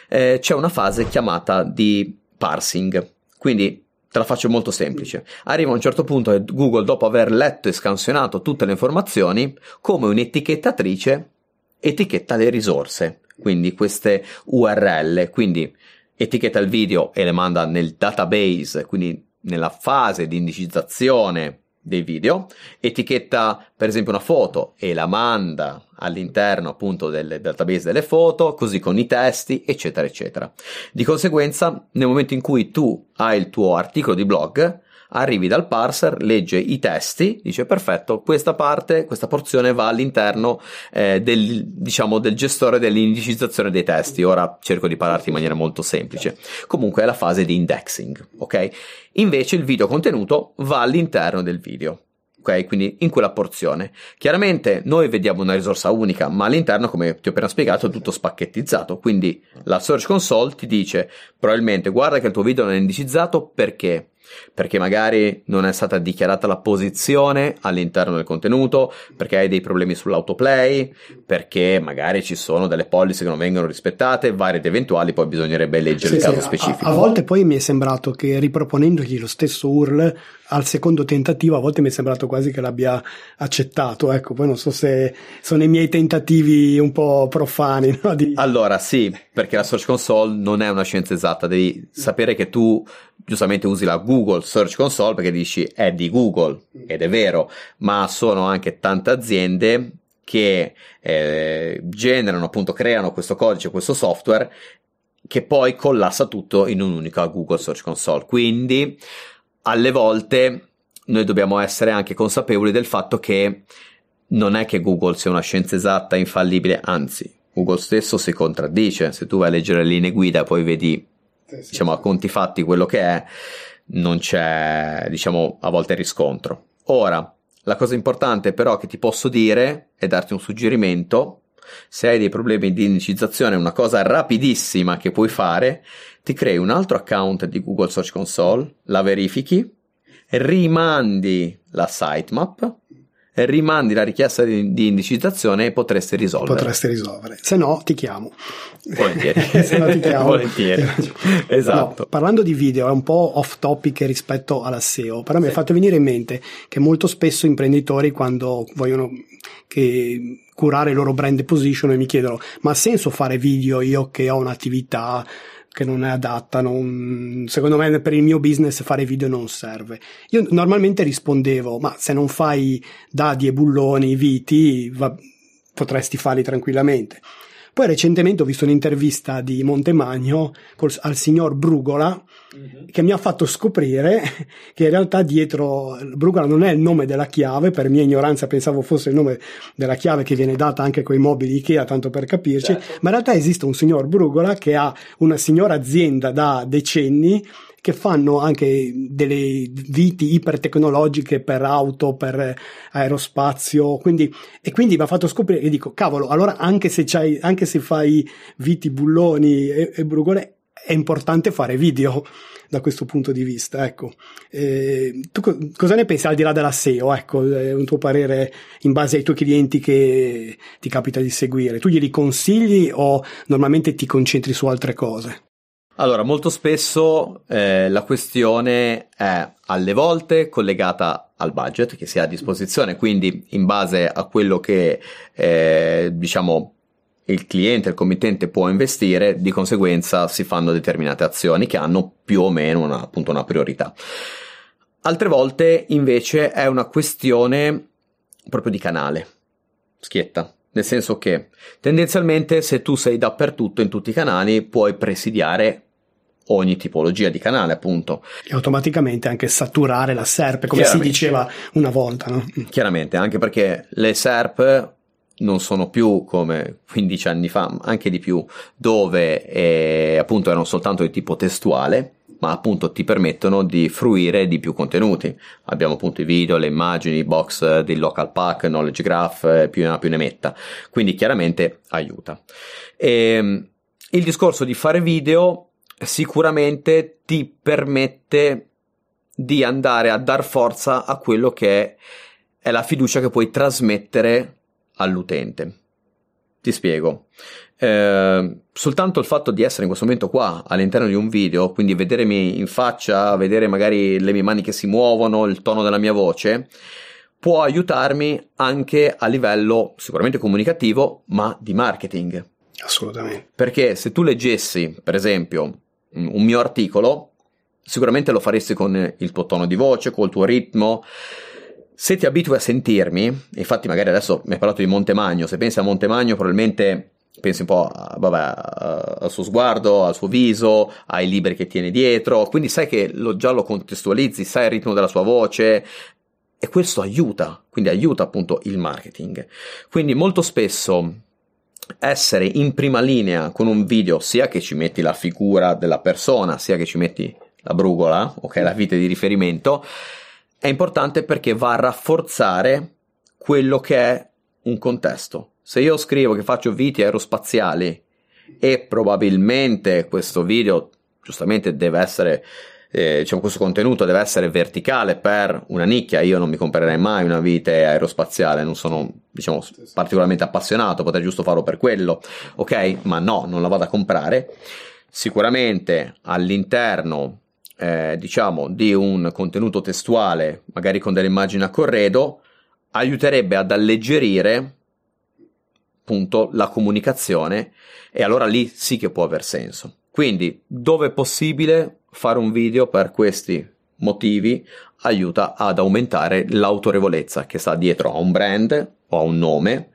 eh, c'è una fase chiamata di parsing. Quindi te la faccio molto semplice. Arriva a un certo punto e Google, dopo aver letto e scansionato tutte le informazioni, come un'etichettatrice, etichetta le risorse, quindi queste URL, quindi etichetta il video e le manda nel database, quindi nella fase di indicizzazione dei video, etichetta per esempio una foto e la manda all'interno appunto del database delle foto, così con i testi, eccetera, eccetera. Di conseguenza, nel momento in cui tu hai il tuo articolo di blog, arrivi dal parser, legge i testi, dice perfetto, questa parte, questa porzione va all'interno eh, del, diciamo, del gestore dell'indicizzazione dei testi. Ora cerco di parlarti in maniera molto semplice. Comunque è la fase di indexing, ok? Invece il video contenuto va all'interno del video. Ok, quindi in quella porzione. Chiaramente noi vediamo una risorsa unica, ma all'interno, come ti ho appena spiegato, è tutto spacchettizzato. Quindi la Search Console ti dice probabilmente guarda che il tuo video non è indicizzato perché perché magari non è stata dichiarata la posizione all'interno del contenuto, perché hai dei problemi sull'autoplay, perché magari ci sono delle policy che non vengono rispettate, varie ed eventuali, poi bisognerebbe leggere sì, il caso sì, specifico. A, a, volte poi mi è sembrato che riproponendogli lo stesso URL al secondo tentativo, a volte mi è sembrato quasi che l'abbia accettato, ecco, poi non so se sono i miei tentativi un po' profani. [laughs] No? Di... Allora sì, perché la Search Console non è una scienza esatta, devi sapere che tu giustamente usi la Google Search Console perché dici è di Google ed è vero, ma sono anche tante aziende che eh, generano appunto creano questo codice, questo software che poi collassa tutto in un'unica Google Search Console. Quindi alle volte noi dobbiamo essere anche consapevoli del fatto che non è che Google sia una scienza esatta, infallibile, anzi, Google stesso si contraddice. Se tu vai a leggere le linee guida, poi vedi sì, diciamo, a conti fatti quello che è, non c'è, diciamo, a volte riscontro. Ora, la cosa importante però che ti posso dire è darti un suggerimento. Se hai dei problemi di indicizzazione, una cosa rapidissima che puoi fare, ti crei un altro account di Google Search Console, la verifichi, rimandi la sitemap rimandi la richiesta di, di indicizzazione e potresti risolvere. Potresti risolvere, se no ti chiamo. Volentieri. [laughs] se no ti chiamo. Volentieri. esatto. No, parlando di video, è un po' off topic rispetto alla SEO, però sì. mi è fatto venire in mente che molto spesso imprenditori quando vogliono che curare il loro brand position e mi chiedono ma ha senso fare video io che ho un'attività che non è adatta, non, secondo me per il mio business fare video non serve. Io normalmente rispondevo, ma se non fai dadi e bulloni, viti, va, potresti farli tranquillamente. Poi recentemente ho visto un'intervista di Montemagno col, al signor Brugola mm-hmm. che mi ha fatto scoprire [laughs] che in realtà dietro Brugola non è il nome della chiave, per mia ignoranza pensavo fosse il nome della chiave che viene data anche con i mobili Ikea, tanto per capirci, certo. ma in realtà esiste un signor Brugola che ha una signora azienda da decenni che fanno anche delle viti ipertecnologiche per auto, per aerospazio, quindi, e quindi mi ha fatto scoprire, e dico, cavolo, allora anche se, c'hai, anche se fai viti, bulloni e, e brugole, è importante fare video da questo punto di vista. Ecco. Eh, tu co- cosa ne pensi al di là della SEO? Ecco, un tuo parere in base ai tuoi clienti che ti capita di seguire? Tu glieli consigli o normalmente ti concentri su altre cose? Allora, molto spesso eh, la questione è alle volte collegata al budget che si ha a disposizione, quindi in base a quello che eh, diciamo il cliente, il committente può investire, di conseguenza si fanno determinate azioni che hanno più o meno una, appunto una priorità. Altre volte invece è una questione proprio di canale, schietta. Nel senso che tendenzialmente se tu sei dappertutto in tutti i canali puoi presidiare ogni tipologia di canale, appunto. E automaticamente anche saturare la SERP, come si diceva una volta, no? Chiaramente, anche perché le SERP non sono più come 15 anni fa, anche di più, dove eh, appunto erano soltanto di tipo testuale, ma appunto ti permettono di fruire di più contenuti. Abbiamo appunto i video, le immagini, i box di local pack, knowledge graph, eh, più ne più ne metta. Quindi chiaramente aiuta. E, ehm, il discorso di fare video sicuramente ti permette di andare a dar forza a quello che è la fiducia che puoi trasmettere all'utente. Ti spiego. Eh, soltanto il fatto di essere in questo momento qua all'interno di un video, quindi vedermi in faccia, vedere magari le mie mani che si muovono, il tono della mia voce, può aiutarmi anche a livello sicuramente comunicativo, ma di marketing. Assolutamente. Perché se tu leggessi, per esempio, un mio articolo, sicuramente lo faresti con il tuo tono di voce, col tuo ritmo. Se ti abitui a sentirmi, infatti magari adesso mi hai parlato di Montemagno, se pensi a Montemagno probabilmente pensi un po' a, vabbè, al suo sguardo, al suo viso, ai libri che tiene dietro, quindi sai che lo, già lo contestualizzi, sai il ritmo della sua voce e questo aiuta, quindi aiuta appunto il marketing. Quindi molto spesso essere in prima linea con un video, sia che ci metti la figura della persona, sia che ci metti la brugola, ok, la vite di riferimento, è importante perché va a rafforzare quello che è un contesto. Se io scrivo che faccio viti aerospaziali e probabilmente questo video giustamente deve essere eh, diciamo, questo contenuto deve essere verticale per una nicchia. Io non mi comprerei mai una vite aerospaziale, non sono diciamo, particolarmente appassionato, potrei giusto farlo per quello, ok? Ma no, non la vado a comprare. Sicuramente all'interno eh, diciamo di un contenuto testuale, magari con delle immagini a corredo, aiuterebbe ad alleggerire appunto la comunicazione e allora lì sì che può aver senso. Quindi, dove è possibile, fare un video per questi motivi aiuta ad aumentare l'autorevolezza che sta dietro a un brand o a un nome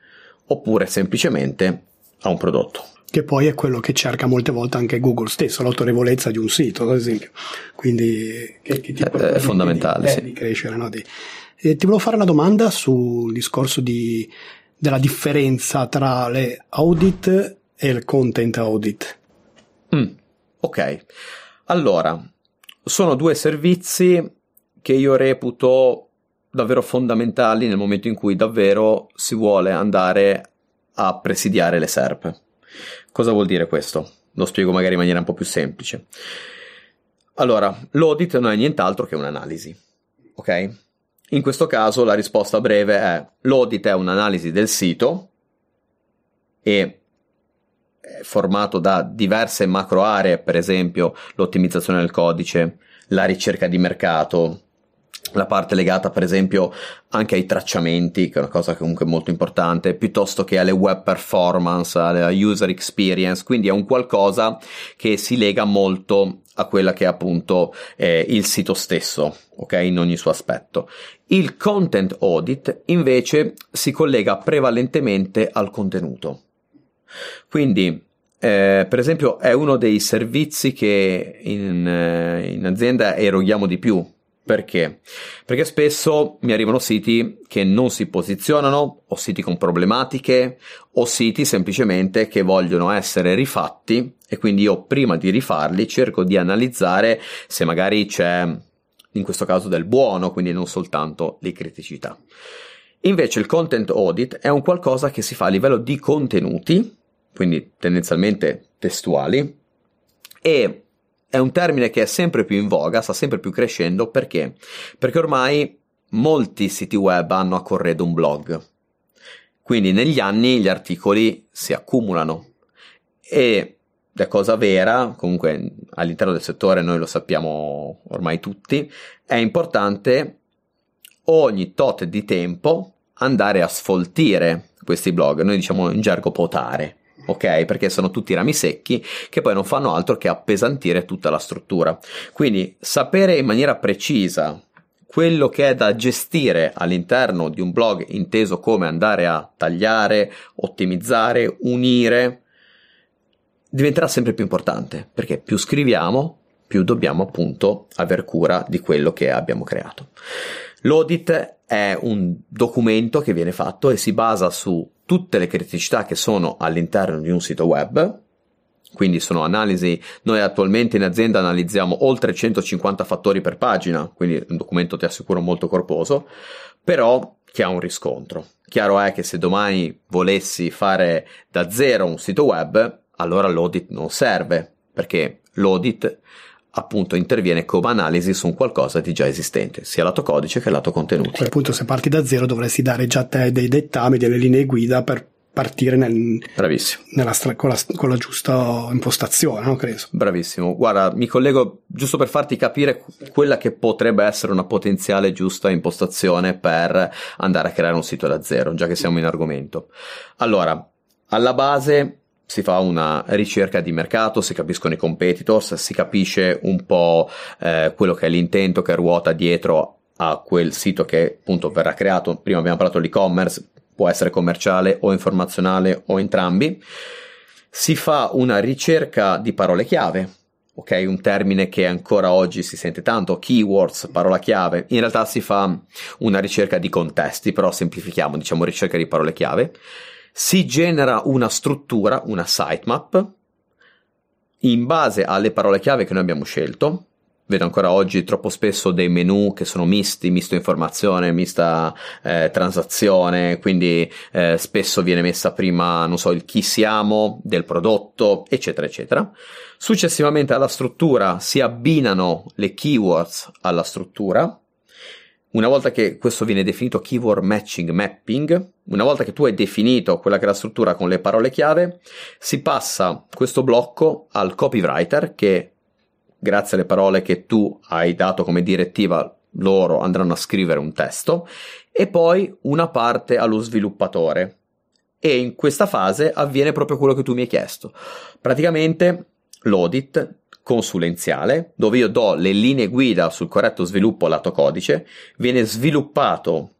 oppure semplicemente a un prodotto. Che poi è quello che cerca molte volte anche Google stesso, l'autorevolezza di un sito, ad esempio. Quindi che, che ti è, è fondamentale. Di, sì. di crescere. No? Di, ti volevo fare una domanda sul discorso di, della differenza tra le audit e il content audit. Mm, ok. Allora, sono due servizi che io reputo davvero fondamentali nel momento in cui davvero si vuole andare a presidiare le SERP. Cosa vuol dire questo? Lo spiego magari in maniera un po' più semplice. Allora, l'audit non è nient'altro che un'analisi, ok? In questo caso la risposta breve è l'audit è un'analisi del sito e formato da diverse macro aree, per esempio l'ottimizzazione del codice, la ricerca di mercato, la parte legata per esempio anche ai tracciamenti, che è una cosa comunque molto importante, piuttosto che alle web performance, alla user experience, quindi è un qualcosa che si lega molto a quella che è appunto eh, il sito stesso, ok, in ogni suo aspetto. Il content audit invece si collega prevalentemente al contenuto. Quindi, eh, per esempio, è uno dei servizi che in, eh, in azienda eroghiamo di più. Perché? Perché spesso mi arrivano siti che non si posizionano, o siti con problematiche, o siti semplicemente che vogliono essere rifatti e quindi io prima di rifarli cerco di analizzare se magari c'è in questo caso del buono, quindi non soltanto le criticità. Invece il content audit è un qualcosa che si fa a livello di contenuti, quindi tendenzialmente testuali, e è un termine che è sempre più in voga, sta sempre più crescendo perché? Perché ormai molti siti web hanno a corredo un blog. Quindi negli anni gli articoli si accumulano e è cosa vera, comunque all'interno del settore noi lo sappiamo ormai tutti, è importante ogni tot di tempo andare a sfoltire questi blog, noi diciamo in gergo potare, ok? Perché sono tutti rami secchi che poi non fanno altro che appesantire tutta la struttura. Quindi sapere in maniera precisa quello che è da gestire all'interno di un blog inteso come andare a tagliare, ottimizzare, unire, diventerà sempre più importante perché più scriviamo, più dobbiamo appunto aver cura di quello che abbiamo creato. L'audit è un documento che viene fatto e si basa su tutte le criticità che sono all'interno di un sito web, quindi sono analisi, noi attualmente in azienda analizziamo oltre 150 fattori per pagina, quindi un documento ti assicuro molto corposo, però che ha un riscontro. Chiaro è che se domani volessi fare da zero un sito web, allora l'audit non serve, perché l'audit appunto interviene come analisi su un qualcosa di già esistente, sia lato codice che lato contenuti. A quel punto se parti da zero dovresti dare già te dei dettami, delle linee guida per partire nel, nella, con, la, con, la, giusta impostazione, no? Credo. Bravissimo. Guarda, mi collego giusto per farti capire quella che potrebbe essere una potenziale giusta impostazione per andare a creare un sito da zero, già che siamo in argomento. Allora, alla base si fa una ricerca di mercato, si capiscono i competitors, si capisce un po' eh, quello che è l'intento che ruota dietro a quel sito che appunto verrà creato. Prima abbiamo parlato dell'e-commerce, può essere commerciale o informazionale o entrambi. Si fa una ricerca di parole chiave, ok? Un termine che ancora oggi si sente tanto, keywords, parola chiave. In realtà si fa una ricerca di contesti, però semplifichiamo, diciamo ricerca di parole chiave si genera una struttura, una sitemap, in base alle parole chiave che noi abbiamo scelto. Vedo ancora oggi troppo spesso dei menu che sono misti, misto informazione, mista eh, transazione, quindi eh, spesso viene messa prima, non so, il chi siamo del prodotto, eccetera, eccetera. Successivamente alla struttura si abbinano le keywords alla struttura, una volta che questo viene definito keyword matching mapping, una volta che tu hai definito quella che è la struttura con le parole chiave, si passa questo blocco al copywriter che grazie alle parole che tu hai dato come direttiva loro andranno a scrivere un testo e poi una parte allo sviluppatore. E in questa fase avviene proprio quello che tu mi hai chiesto. Praticamente l'audit consulenziale dove io do le linee guida sul corretto sviluppo lato codice, viene sviluppato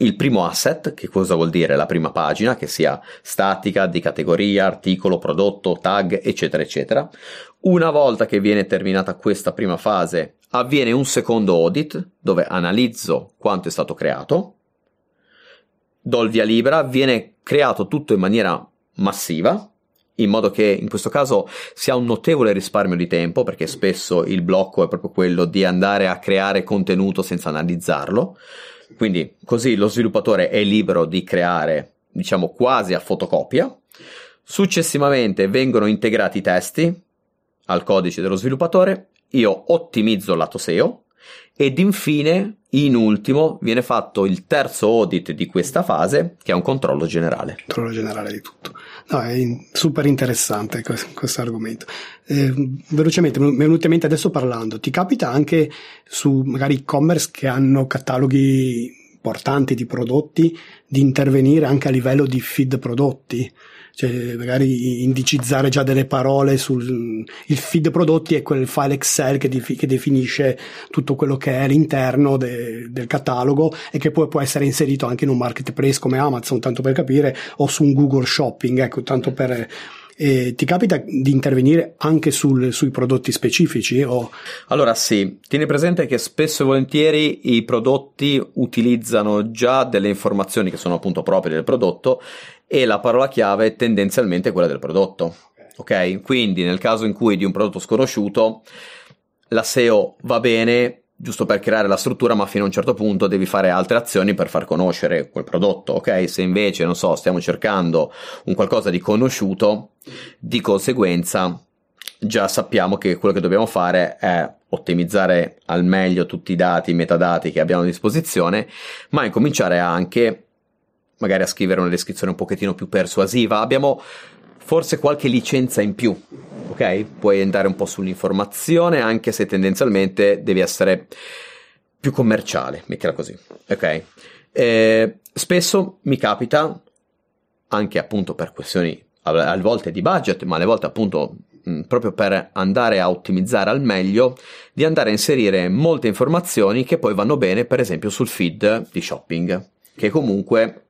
il primo asset, che cosa vuol dire? La prima pagina, che sia statica, di categoria, articolo, prodotto, tag, eccetera, eccetera. Una volta che viene terminata questa prima fase, avviene un secondo audit dove analizzo quanto è stato creato, do il via libera, viene creato tutto in maniera massiva, in modo che in questo caso si ha un notevole risparmio di tempo, perché spesso il blocco è proprio quello di andare a creare contenuto senza analizzarlo. Quindi così lo sviluppatore è libero di creare, diciamo, quasi a fotocopia. Successivamente vengono integrati i testi al codice dello sviluppatore, io ottimizzo lato SEO ed infine in ultimo viene fatto il terzo audit di questa fase, che è un controllo generale. Controllo generale di tutto. No, è super interessante questo argomento. Eh, velocemente, mi è venuto in mente adesso parlando, ti capita anche su magari e-commerce che hanno cataloghi importanti di prodotti di intervenire anche a livello di feed prodotti? Cioè magari indicizzare già delle parole sul il feed prodotti è quel file Excel che, dif- che definisce tutto quello che è all'interno de- del catalogo e che poi può essere inserito anche in un marketplace come Amazon, tanto per capire, o su un Google Shopping, ecco, tanto per e ti capita di intervenire anche sul, sui prodotti specifici? O... Allora sì, tieni presente che spesso e volentieri i prodotti utilizzano già delle informazioni che sono appunto proprie del prodotto e la parola chiave è tendenzialmente quella del prodotto. Ok? Quindi nel caso in cui di un prodotto sconosciuto, la SEO va bene giusto per creare la struttura, ma fino a un certo punto devi fare altre azioni per far conoscere quel prodotto, ok? Se invece, non so, stiamo cercando un qualcosa di conosciuto, di conseguenza già sappiamo che quello che dobbiamo fare è ottimizzare al meglio tutti i dati, i metadati che abbiamo a disposizione, ma incominciare anche magari a scrivere una descrizione un pochettino più persuasiva. Abbiamo forse qualche licenza in più, ok? Puoi andare un po' sull'informazione, anche se tendenzialmente devi essere più commerciale, mettila così, ok? Eh, spesso mi capita, anche appunto per questioni a volte di budget, ma alle volte appunto proprio per andare a ottimizzare al meglio, di andare a inserire molte informazioni che poi vanno bene, per esempio, sul feed di shopping, che comunque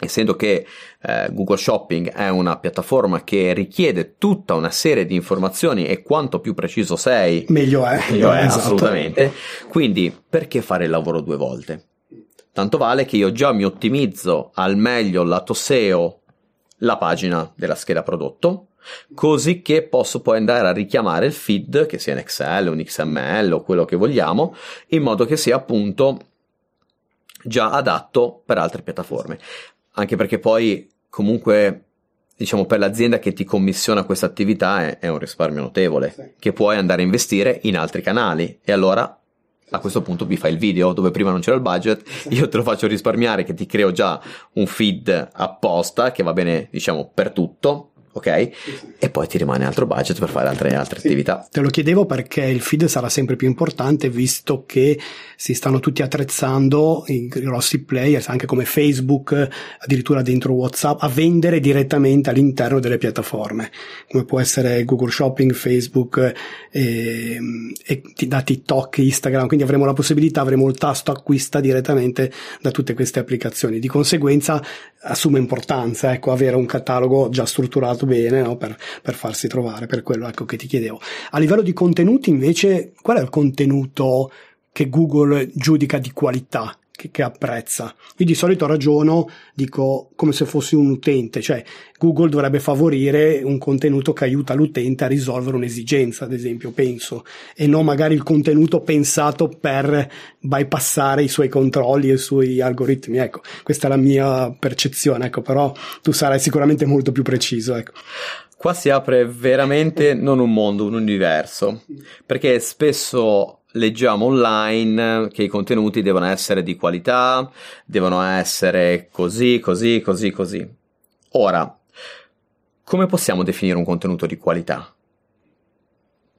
essendo che eh, Google Shopping è una piattaforma che richiede tutta una serie di informazioni e quanto più preciso sei, meglio è, meglio è esatto. assolutamente. Quindi, perché fare il lavoro due volte? Tanto vale che io già mi ottimizzo al meglio lato SEO la pagina della scheda prodotto, così che posso poi andare a richiamare il feed, che sia in Excel, un XML o quello che vogliamo, in modo che sia appunto già adatto per altre piattaforme. Anche perché poi comunque diciamo per l'azienda che ti commissiona questa attività è, è un risparmio notevole sì. che puoi andare a investire in altri canali. E allora a questo punto mi fai il video dove prima non c'era il budget, io te lo faccio risparmiare che ti creo già un feed apposta che va bene diciamo per tutto ok? E poi ti rimane altro budget per fare altre, altre sì. attività. Te lo chiedevo perché il feed sarà sempre più importante visto che si stanno tutti attrezzando i grossi players, anche come Facebook, addirittura dentro WhatsApp, a vendere direttamente all'interno delle piattaforme, come può essere Google Shopping, Facebook e, e da TikTok, Instagram, quindi avremo la possibilità, avremo il tasto acquista direttamente da tutte queste applicazioni. Di conseguenza assume importanza, ecco, avere un catalogo già strutturato bene no? per, per, farsi trovare, per quello ecco, che ti chiedevo. A livello di contenuti invece, qual è il contenuto che Google giudica di qualità? Che, che, apprezza. Io di solito ragiono, dico come se fossi un utente, cioè Google dovrebbe favorire un contenuto che aiuta l'utente a risolvere un'esigenza, ad esempio, penso, e non magari il contenuto pensato per bypassare i suoi controlli e i suoi algoritmi. Ecco, questa è la mia percezione, ecco, però tu sarai sicuramente molto più preciso, ecco. Qua si apre veramente non un mondo, un universo, perché spesso leggiamo online che i contenuti devono essere di qualità, devono essere così, così, così, così. Ora, come possiamo definire un contenuto di qualità?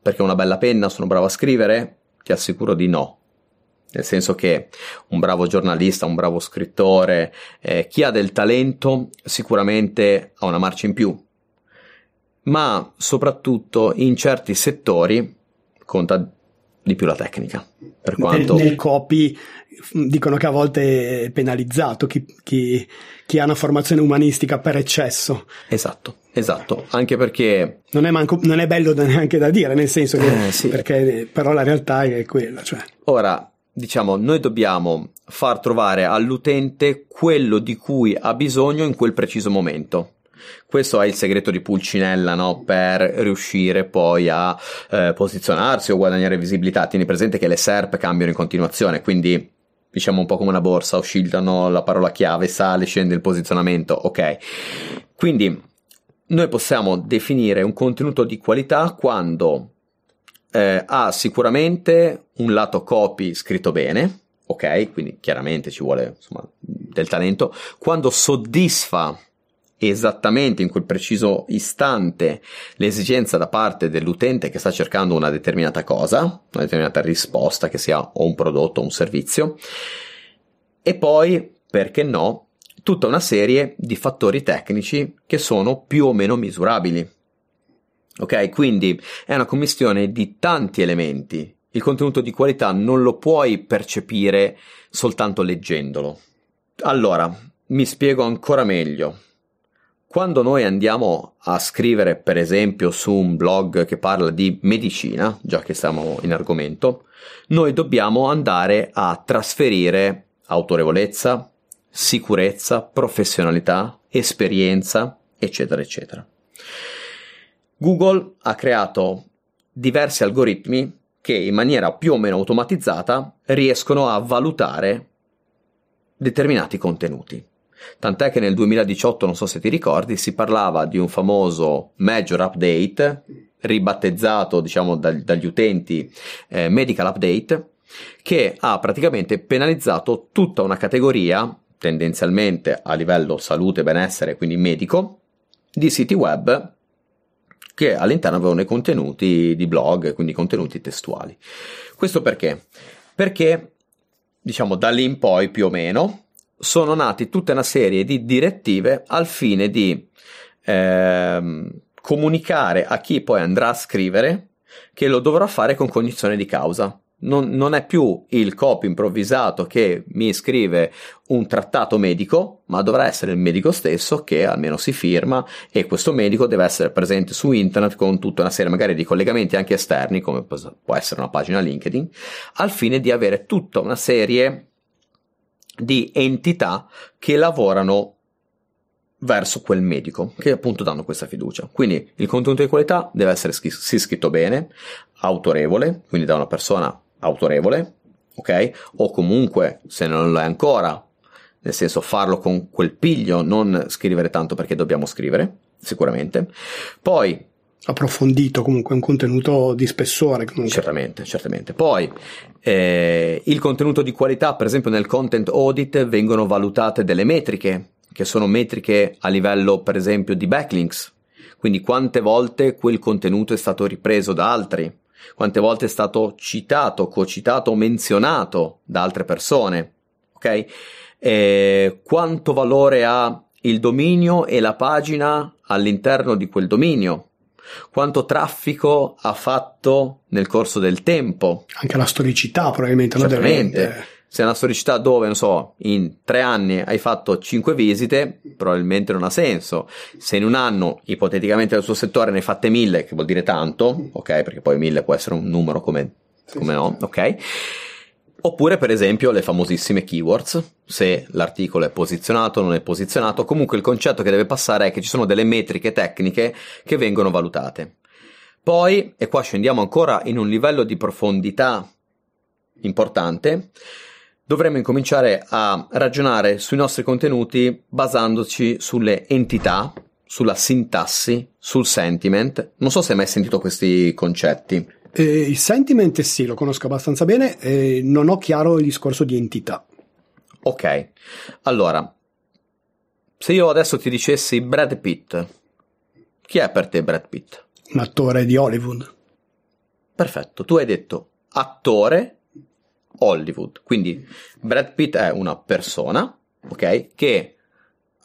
Perché una bella penna sono bravo a scrivere? Ti assicuro di no. Nel senso che un bravo giornalista, un bravo scrittore, eh, chi ha del talento sicuramente ha una marcia in più, ma soprattutto in certi settori conta di più la tecnica. Per quanto... nel, nel copy dicono che a volte è penalizzato chi, chi, chi, ha una formazione umanistica per eccesso. Esatto, esatto, anche perché... Non è, manco, non è bello neanche da dire, nel senso che... Eh, sì. perché, però la realtà è quella. Cioè. Ora, diciamo, noi dobbiamo far trovare all'utente quello di cui ha bisogno in quel preciso momento. Questo è il segreto di Pulcinella no? per riuscire poi a eh, posizionarsi o guadagnare visibilità. Tieni presente che le SERP cambiano in continuazione, quindi diciamo un po' come una borsa, oscillano la parola chiave, sale, scende il posizionamento, ok. Quindi noi possiamo definire un contenuto di qualità quando eh, ha sicuramente un lato copy scritto bene, ok, quindi chiaramente ci vuole insomma del talento, quando soddisfa esattamente in quel preciso istante l'esigenza da parte dell'utente che sta cercando una determinata cosa, una determinata risposta che sia o un prodotto o un servizio, e poi, perché no, tutta una serie di fattori tecnici che sono più o meno misurabili. Ok, quindi è una commistione di tanti elementi. Il contenuto di qualità non lo puoi percepire soltanto leggendolo. Allora, mi spiego ancora meglio. Quando noi andiamo a scrivere, per esempio, su un blog che parla di medicina, già che siamo in argomento, noi dobbiamo andare a trasferire autorevolezza, sicurezza, professionalità, esperienza, eccetera, eccetera. Google ha creato diversi algoritmi che in maniera più o meno automatizzata riescono a valutare determinati contenuti. Tant'è che nel 2018, non so se ti ricordi, si parlava di un famoso major update, ribattezzato diciamo dal, dagli utenti eh, medical update, che ha praticamente penalizzato tutta una categoria, tendenzialmente a livello salute e benessere, quindi medico, di siti web che all'interno avevano i contenuti di blog, quindi contenuti testuali. Questo perché? Perché, diciamo, da lì in poi più o meno sono nati tutta una serie di direttive al fine di ehm, comunicare a chi poi andrà a scrivere che lo dovrà fare con cognizione di causa. Non, non, è più il copy improvvisato che mi scrive un trattato medico, ma dovrà essere il medico stesso che almeno si firma e questo medico deve essere presente su internet con tutta una serie magari di collegamenti anche esterni, come può essere una pagina LinkedIn, al fine di avere tutta una serie di entità che lavorano verso quel medico che appunto danno questa fiducia. Quindi il contenuto di qualità deve essere sì scritto bene, autorevole, quindi da una persona autorevole, ok? O comunque, se non lo è ancora, nel senso farlo con quel piglio, non scrivere tanto perché dobbiamo scrivere, sicuramente. Poi approfondito, comunque un contenuto di spessore. Comunque. Certamente, certamente. Poi eh, il contenuto di qualità, per esempio nel content audit vengono valutate delle metriche, che sono metriche a livello per esempio di backlinks, quindi quante volte quel contenuto è stato ripreso da altri, quante volte è stato citato, cocitato o menzionato da altre persone, ok? E quanto valore ha il dominio e la pagina all'interno di quel dominio? Quanto traffico ha fatto nel corso del tempo? Anche la storicità, probabilmente. Certamente. Se è una storicità dove, non so, in tre anni hai fatto cinque visite, probabilmente non ha senso. Se in un anno, ipoteticamente nel suo settore, ne hai fatte mille, che vuol dire tanto, ok, perché poi mille può essere un numero come, come no, ok. Oppure, per esempio, le famosissime keywords, se l'articolo è posizionato o non è posizionato. Comunque il concetto che deve passare è che ci sono delle metriche tecniche che vengono valutate. Poi, e qua scendiamo ancora in un livello di profondità importante, dovremmo incominciare a ragionare sui nostri contenuti basandoci sulle entità, sulla sintassi, sul sentiment. Non so se hai mai sentito questi concetti. Eh, il sentiment sì, lo conosco abbastanza bene, eh, non ho chiaro il discorso di entità. Ok, allora, se io adesso ti dicessi Brad Pitt, chi è per te Brad Pitt? Un attore di Hollywood. Perfetto, tu hai detto attore Hollywood. Quindi Brad Pitt è una persona, ok, che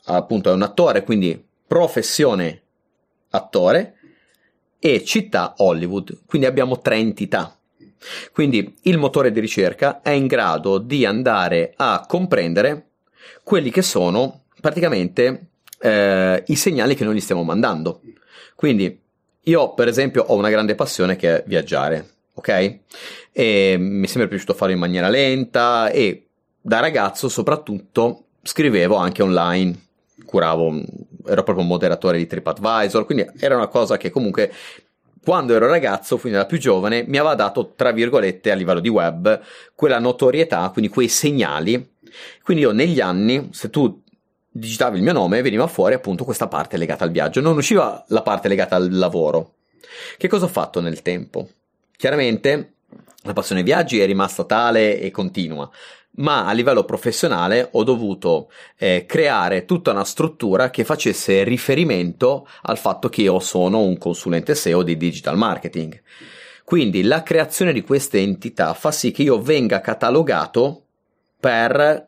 appunto è un attore, quindi professione attore e città Hollywood. Quindi abbiamo tre entità. Quindi il motore di ricerca è in grado di andare a comprendere quelli che sono praticamente eh, i segnali che noi gli stiamo mandando. Quindi io per esempio ho una grande passione che è viaggiare ok? E mi sembra piaciuto farlo in maniera lenta e da ragazzo soprattutto scrivevo anche online, curavo, ero proprio moderatore di TripAdvisor, quindi era una cosa che comunque quando ero ragazzo, quindi da più giovane, mi aveva dato, tra virgolette, a livello di web, quella notorietà, quindi quei segnali. Quindi io negli anni, se tu digitavi il mio nome, veniva fuori appunto questa parte legata al viaggio, non usciva la parte legata al lavoro. Che cosa ho fatto nel tempo? Chiaramente la passione viaggi è rimasta tale e continua, ma a livello professionale ho dovuto eh, creare tutta una struttura che facesse riferimento al fatto che io sono un consulente SEO di digital marketing. Quindi la creazione di queste entità fa sì che io venga catalogato per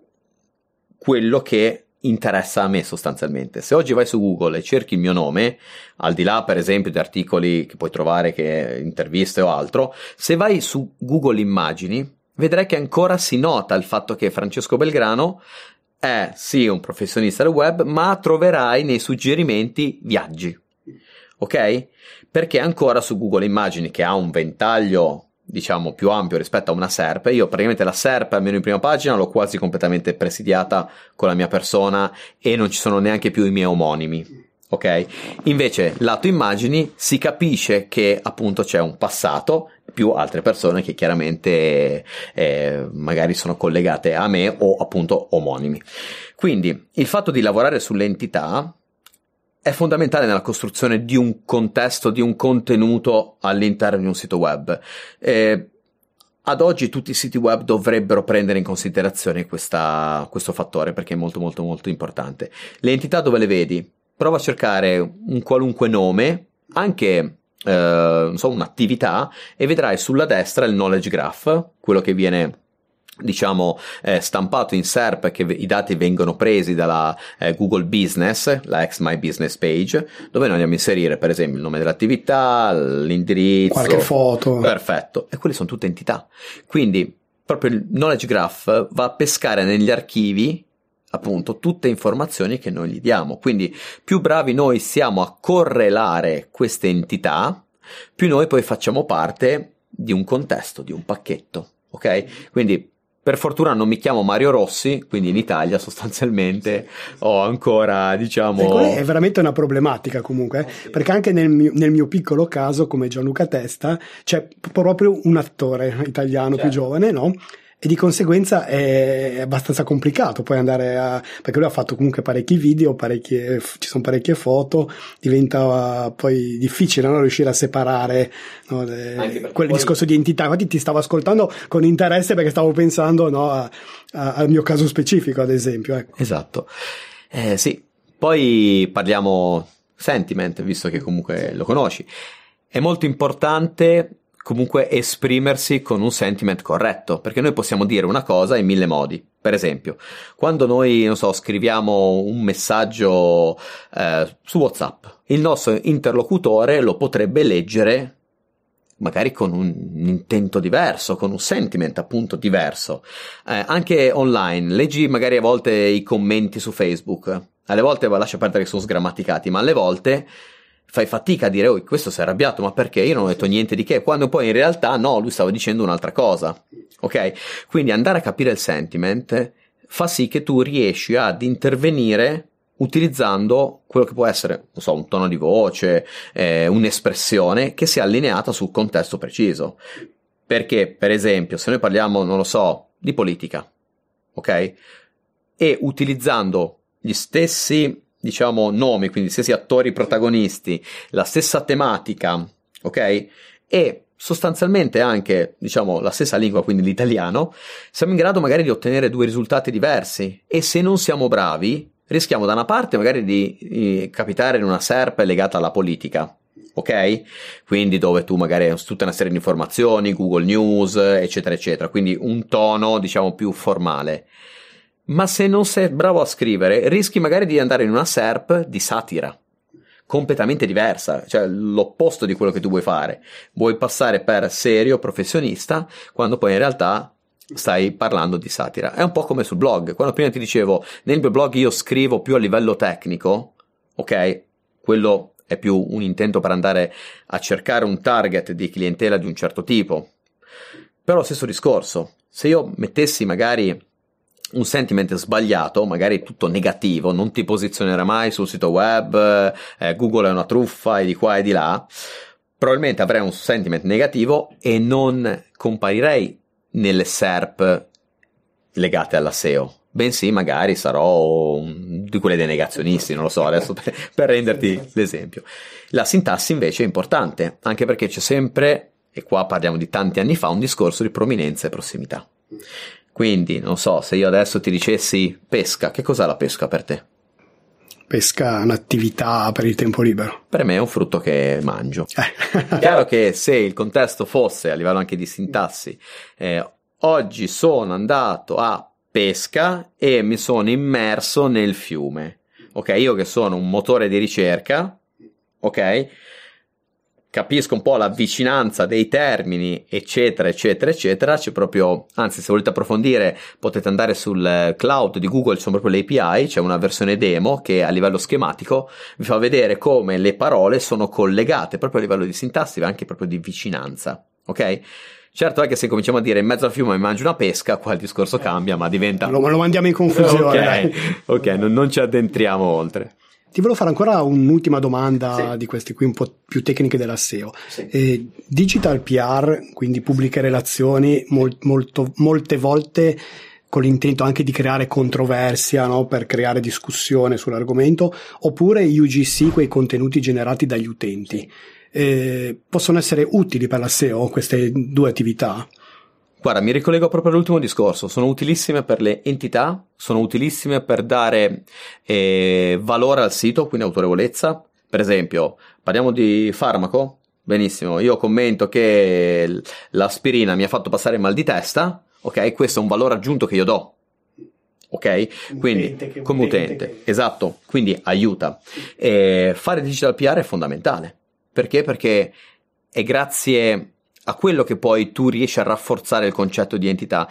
quello che interessa a me sostanzialmente. Se oggi vai su Google e cerchi il mio nome, al di là per esempio di articoli che puoi trovare, che interviste o altro, se vai su Google Immagini, vedrai che ancora si nota il fatto che Francesco Belgrano è sì un professionista del web, ma troverai nei suggerimenti viaggi. Ok? Perché ancora su Google Immagini, che ha un ventaglio diciamo più ampio rispetto a una SERP. Io praticamente la SERP, almeno in prima pagina, l'ho quasi completamente presidiata con la mia persona e non ci sono neanche più i miei omonimi. Ok? Invece, lato immagini, si capisce che appunto c'è un passato più altre persone che chiaramente eh, magari sono collegate a me o appunto omonimi. Quindi il fatto di lavorare sull'entità è fondamentale nella costruzione di un contesto, di un contenuto all'interno di un sito web. Eh, ad oggi tutti i siti web dovrebbero prendere in considerazione questa, questo fattore perché è molto molto molto importante. Le entità dove le vedi? Prova a cercare un qualunque nome, anche eh, non so, un'attività, e vedrai sulla destra il knowledge graph, quello che viene diciamo eh, stampato in SERP che i dati vengono presi dalla eh, Google Business, la ex My Business page, dove noi andiamo a inserire per esempio il nome dell'attività, l'indirizzo, qualche foto. Perfetto, e quelle sono tutte entità. Quindi proprio il knowledge graph va a pescare negli archivi appunto tutte informazioni che noi gli diamo. Quindi più bravi noi siamo a correlare queste entità, più noi poi facciamo parte di un contesto, di un pacchetto. Ok? Quindi per fortuna non mi chiamo Mario Rossi, quindi in Italia sostanzialmente ho ancora, diciamo... Ecco, è veramente una problematica comunque, eh? perché anche nel mio, nel mio, piccolo caso, come Gianluca Testa, c'è proprio un attore italiano certo. più giovane, no? E di conseguenza è abbastanza complicato poi andare a perché lui ha fatto comunque parecchi video parecchie, ci sono parecchie foto diventa poi difficile no? riuscire a separare no? quel poi... discorso di entità infatti ti stavo ascoltando con interesse perché stavo pensando no, a, a, al mio caso specifico ad esempio ecco. esatto eh, sì poi parliamo sentiment visto che comunque lo conosci è molto importante comunque esprimersi con un sentiment corretto, perché noi possiamo dire una cosa in mille modi. Per esempio, quando noi, non so, scriviamo un messaggio eh, su WhatsApp, il nostro interlocutore lo potrebbe leggere magari con un intento diverso, con un sentiment appunto diverso. Eh, anche online, leggi magari a volte i commenti su Facebook, alle volte lascia perdere che sono sgrammaticati, ma alle volte fai fatica a dire, oh, questo si è arrabbiato, ma perché? Io non ho detto niente di che, quando poi in realtà no, lui stava dicendo un'altra cosa. Ok? Quindi andare a capire il sentiment fa sì che tu riesci ad intervenire utilizzando quello che può essere, non so, un tono di voce, eh, un'espressione che sia allineata sul contesto preciso. Perché, per esempio, se noi parliamo, non lo so, di politica, ok? E utilizzando gli stessi diciamo, nomi, quindi stessi attori protagonisti, la stessa tematica, ok? E sostanzialmente anche, diciamo, la stessa lingua, quindi l'italiano, siamo in grado magari di ottenere due risultati diversi. E se non siamo bravi, rischiamo da una parte magari di, di capitare in una serpe legata alla politica. Ok? Quindi dove tu magari hai tutta una serie di informazioni, Google News, eccetera, eccetera. Quindi un tono, diciamo, più formale ma se non sei bravo a scrivere, rischi magari di andare in una SERP di satira, completamente diversa, cioè l'opposto di quello che tu vuoi fare. Vuoi passare per serio professionista, quando poi in realtà stai parlando di satira. È un po' come sul blog. Quando prima ti dicevo, nel mio blog io scrivo più a livello tecnico, ok? Quello è più un intento per andare a cercare un target di clientela di un certo tipo. Però stesso discorso, se io mettessi magari un sentiment sbagliato, magari tutto negativo, non ti posizionerà mai sul sito web, eh, Google è una truffa e di qua e di là, probabilmente avrei un sentiment negativo e non comparirei nelle SERP legate alla SEO. Bensì, magari sarò di quelle dei negazionisti, non lo so, adesso per, per renderti l'esempio. La sintassi invece è importante, anche perché c'è sempre, e qua parliamo di tanti anni fa, un discorso di prominenza e prossimità. Quindi, non so, se io adesso ti dicessi pesca, che cos'è la pesca per te? Pesca è un'attività per il tempo libero. Per me è un frutto che mangio. Eh. Chiaro che se il contesto fosse a livello anche di sintassi, eh, oggi sono andato a pesca e mi sono immerso nel fiume. Ok, io che sono un motore di ricerca, ok, capisco un po' la vicinanza dei termini, eccetera, eccetera, eccetera. C'è proprio, anzi, se volete approfondire, potete andare sul cloud di Google, sono proprio le API, c'è una versione demo che a livello schematico vi fa vedere come le parole sono collegate proprio a livello di sintassi, ma anche proprio di vicinanza. Ok? Certo è che se cominciamo a dire in mezzo al fiume mi mangio una pesca, qua il discorso cambia, ma diventa... Lo, lo mandiamo in confusione. ok, okay non, non ci addentriamo oltre. Ti volevo fare ancora un'ultima domanda sì. di queste qui un po' più tecniche della SEO. Sì. Eh, digital PR, quindi pubbliche relazioni, mol, molto, molte volte con l'intento anche di creare controversia no? per creare discussione sull'argomento, oppure UGC, quei contenuti generati dagli utenti. Eh, possono essere utili per la SEO queste due attività? Guarda, mi ricollego proprio all'ultimo discorso, sono utilissime per le entità, sono utilissime per dare eh, valore al sito, quindi autorevolezza. Per esempio, parliamo di farmaco, benissimo, io commento che l'aspirina mi ha fatto passare il mal di testa, ok? Questo è un valore aggiunto che io do. Ok? Quindi, utente come utente, utente che... esatto, quindi aiuta. E fare digital PR è fondamentale. Perché? Perché è grazie a quello che poi tu riesci a rafforzare il concetto di entità.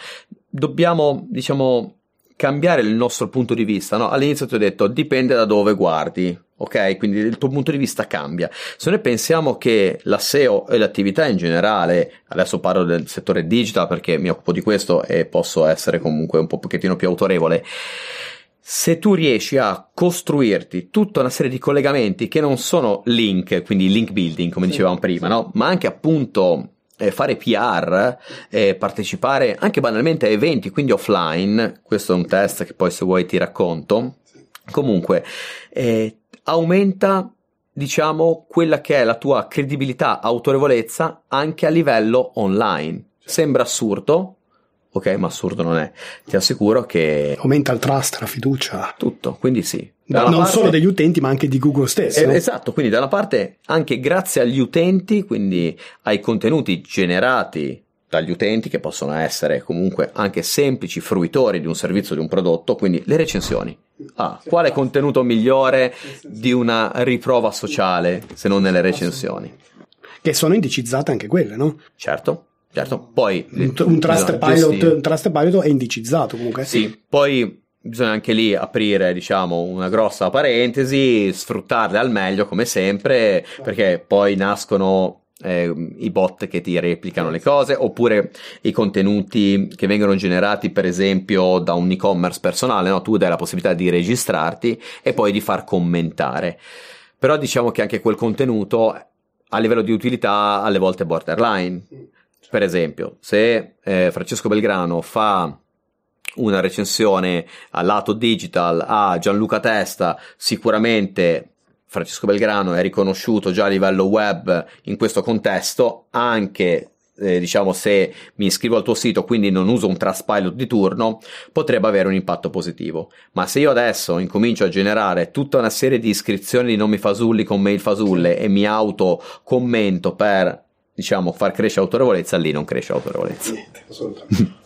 Dobbiamo, diciamo, cambiare il nostro punto di vista. No? All'inizio ti ho detto dipende da dove guardi. Ok, quindi il tuo punto di vista cambia. Se noi pensiamo che la SEO e l'attività in generale, adesso parlo del settore digital perché mi occupo di questo e posso essere comunque un po' pochettino più autorevole, se tu riesci a costruirti tutta una serie di collegamenti che non sono link, quindi link building come dicevamo prima, no? ma anche appunto eh, fare PR, eh, partecipare anche banalmente a eventi, quindi offline, questo è un test che poi se vuoi ti racconto, comunque eh, aumenta diciamo quella che è la tua credibilità, autorevolezza anche a livello online. Sembra assurdo, ok, ma assurdo non è. Ti assicuro che aumenta il trust, la fiducia, tutto, quindi sì. non parte... solo degli utenti, ma anche di Google stesso. Eh, esatto, quindi da una parte anche grazie agli utenti, quindi ai contenuti generati dagli utenti che possono essere comunque anche semplici fruitori di un servizio di un prodotto, quindi le recensioni. Ah, quale contenuto migliore di una riprova sociale se non nelle recensioni? Che sono indicizzate anche quelle, no? Certo. Certo, poi un, un, trust pilot, un trust pilot è indicizzato comunque. Sì, poi bisogna anche lì aprire, diciamo, una grossa parentesi, sfruttarle al meglio come sempre, perché poi nascono eh, i bot che ti replicano le cose, oppure i contenuti che vengono generati, per esempio, da un e-commerce personale, no? tu dai la possibilità di registrarti e poi di far commentare. Però diciamo che anche quel contenuto a livello di utilità alle volte borderline. Per esempio, se eh, Francesco Belgrano fa una recensione al lato digital a Gianluca Testa, sicuramente Francesco Belgrano è riconosciuto già a livello web in questo contesto, anche eh, diciamo se mi iscrivo al tuo sito quindi non uso un Trustpilot di turno potrebbe avere un impatto positivo. Ma se io adesso incomincio a generare tutta una serie di iscrizioni di nomi fasulli con mail fasulle e mi auto commento per diciamo far crescere autorevolezza lì non cresce autorevolezza Niente, assolutamente [laughs]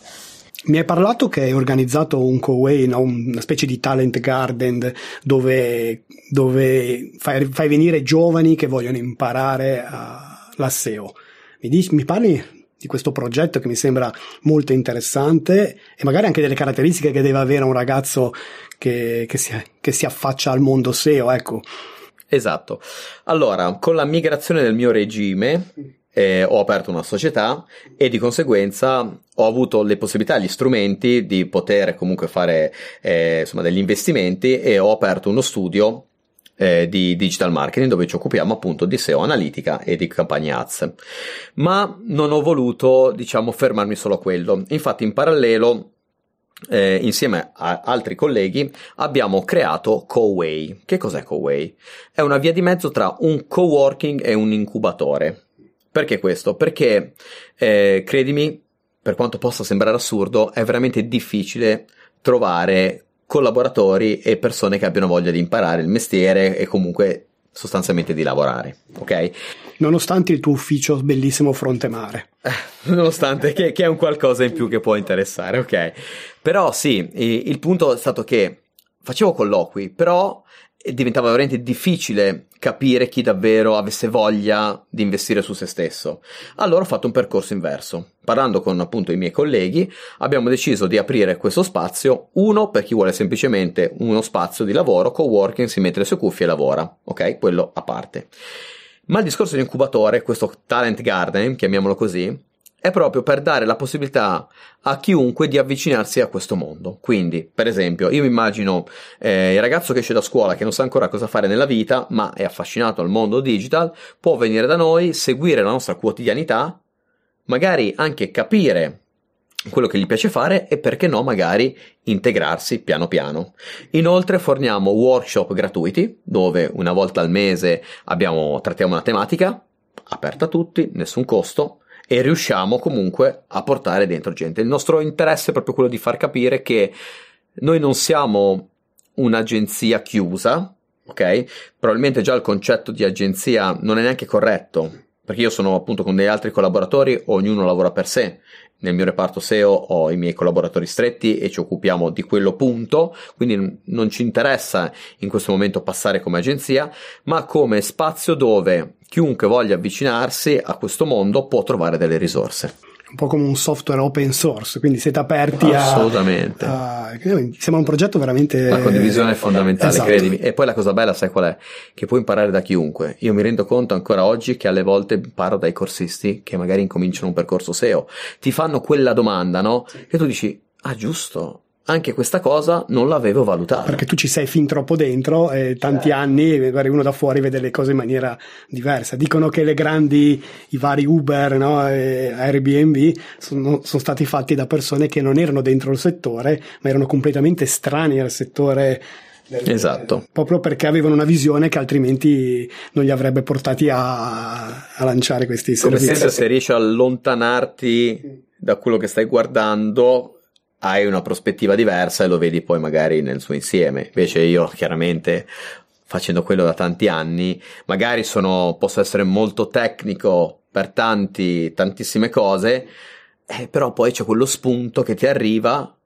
mi hai parlato che hai organizzato un co-way, no? una specie di talent garden dove, dove fai, fai, venire giovani che vogliono imparare a, la SEO. Mi, dici, mi parli di questo progetto che mi sembra molto interessante e magari anche delle caratteristiche che deve avere un ragazzo che, che, si, che si affaccia al mondo SEO, ecco. Esatto. Allora, con la migrazione del mio regime, eh, ho aperto una società e di conseguenza ho avuto le possibilità, gli strumenti di poter comunque fare eh, insomma degli investimenti e ho aperto uno studio eh, di digital marketing dove ci occupiamo appunto di SEO analitica e di campagne ads. Ma non ho voluto, diciamo, fermarmi solo a quello. Infatti in parallelo eh, insieme a altri colleghi abbiamo creato CoWay. Che cos'è CoWay? È una via di mezzo tra un coworking e un incubatore. Perché questo? Perché, eh, credimi, per quanto possa sembrare assurdo, è veramente difficile trovare collaboratori e persone che abbiano voglia di imparare il mestiere e comunque sostanzialmente di lavorare, ok? Nonostante il tuo ufficio bellissimo fronte mare. [laughs] Nonostante che, che, è un qualcosa in più che può interessare, ok? Però sì, il punto è stato che facevo colloqui, però diventava veramente difficile capire chi davvero avesse voglia di investire su se stesso. Allora ho fatto un percorso inverso. Parlando con appunto i miei colleghi, abbiamo deciso di aprire questo spazio, uno per chi vuole semplicemente uno spazio di lavoro, co-working, si mette le sue cuffie e lavora, ok? Quello a parte. Ma il discorso di incubatore, questo talent garden, chiamiamolo così, è proprio per dare la possibilità a chiunque di avvicinarsi a questo mondo. Quindi, per esempio, io mi immagino eh, il ragazzo che esce da scuola, che non sa ancora cosa fare nella vita, ma è affascinato al mondo digital, può venire da noi, seguire la nostra quotidianità, magari anche capire quello che gli piace fare e perché no magari integrarsi piano piano. Inoltre forniamo workshop gratuiti dove una volta al mese abbiamo, trattiamo una tematica aperta a tutti, nessun costo e riusciamo comunque a portare dentro gente. Il nostro interesse è proprio quello di far capire che noi non siamo un'agenzia chiusa, ok? Probabilmente già il concetto di agenzia non è neanche corretto, perché io sono appunto con degli altri collaboratori, ognuno lavora per sé. Nel mio reparto SEO ho i miei collaboratori stretti e ci occupiamo di quello punto, quindi non ci interessa in questo momento passare come agenzia, ma come spazio dove chiunque voglia avvicinarsi a questo mondo può trovare delle risorse un po' come un software open source, quindi siete aperti Assolutamente. a... Assolutamente. Sembra un progetto veramente... La condivisione è fondamentale, esatto. credimi. E poi la cosa bella, sai qual è? Che puoi imparare da chiunque. Io mi rendo conto ancora oggi che alle volte imparo dai corsisti che magari incominciano un percorso SEO. Ti fanno quella domanda, no? E tu dici, ah giusto, anche questa cosa non l'avevo valutata. Perché tu ci sei fin troppo dentro e tanti eh. anni magari uno da fuori vede le cose in maniera diversa. Dicono che le grandi, i vari Uber, no, Airbnb sono, sono, stati fatti da persone che non erano dentro il settore, ma erano completamente estranei al settore. Del, esatto. Proprio perché avevano una visione che altrimenti non li avrebbe portati a, a lanciare questi Come servizi. Come sempre se riesci a allontanarti da quello che stai guardando hai una prospettiva diversa e lo vedi poi magari nel suo insieme. Invece io chiaramente facendo quello da tanti anni, magari sono, posso essere molto tecnico per tanti, tantissime cose, eh, però poi c'è quello spunto che ti arriva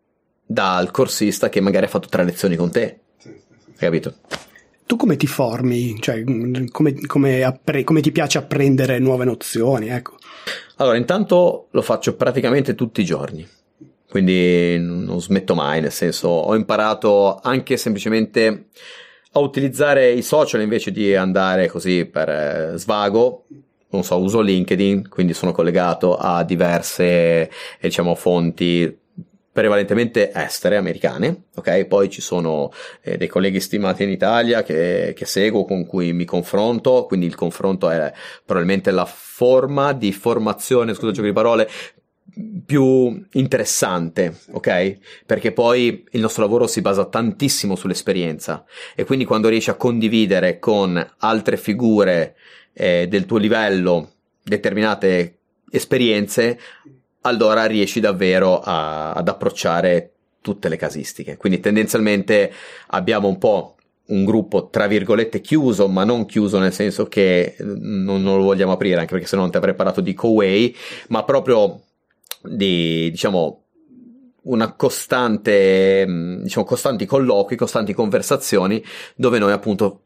dal corsista che magari ha fatto tre lezioni con te. Hai capito? Tu come ti formi? Cioè, come, come, appre- come ti piace apprendere nuove nozioni? Ecco. Allora, intanto lo faccio praticamente tutti i giorni quindi non smetto mai, nel senso ho imparato anche semplicemente a utilizzare i social invece di andare così per eh, svago. Non so, uso LinkedIn, quindi sono collegato a diverse, diciamo, fonti prevalentemente estere, americane, ok? Poi ci sono eh, dei colleghi stimati in Italia che, che, seguo, con cui mi confronto, quindi il confronto è probabilmente la forma di formazione, scusa gioco di parole, più interessante, ok? Perché poi il nostro lavoro si basa tantissimo sull'esperienza e quindi quando riesci a condividere con altre figure eh, del tuo livello determinate esperienze, allora riesci davvero a, ad approcciare tutte le casistiche. Quindi tendenzialmente abbiamo un po' un gruppo tra virgolette chiuso, ma non chiuso nel senso che non, non lo vogliamo aprire, anche perché se no non ti avrei parlato di Coway, ma proprio di, diciamo, una costante, mm, diciamo, costanti colloqui, costanti conversazioni dove noi appunto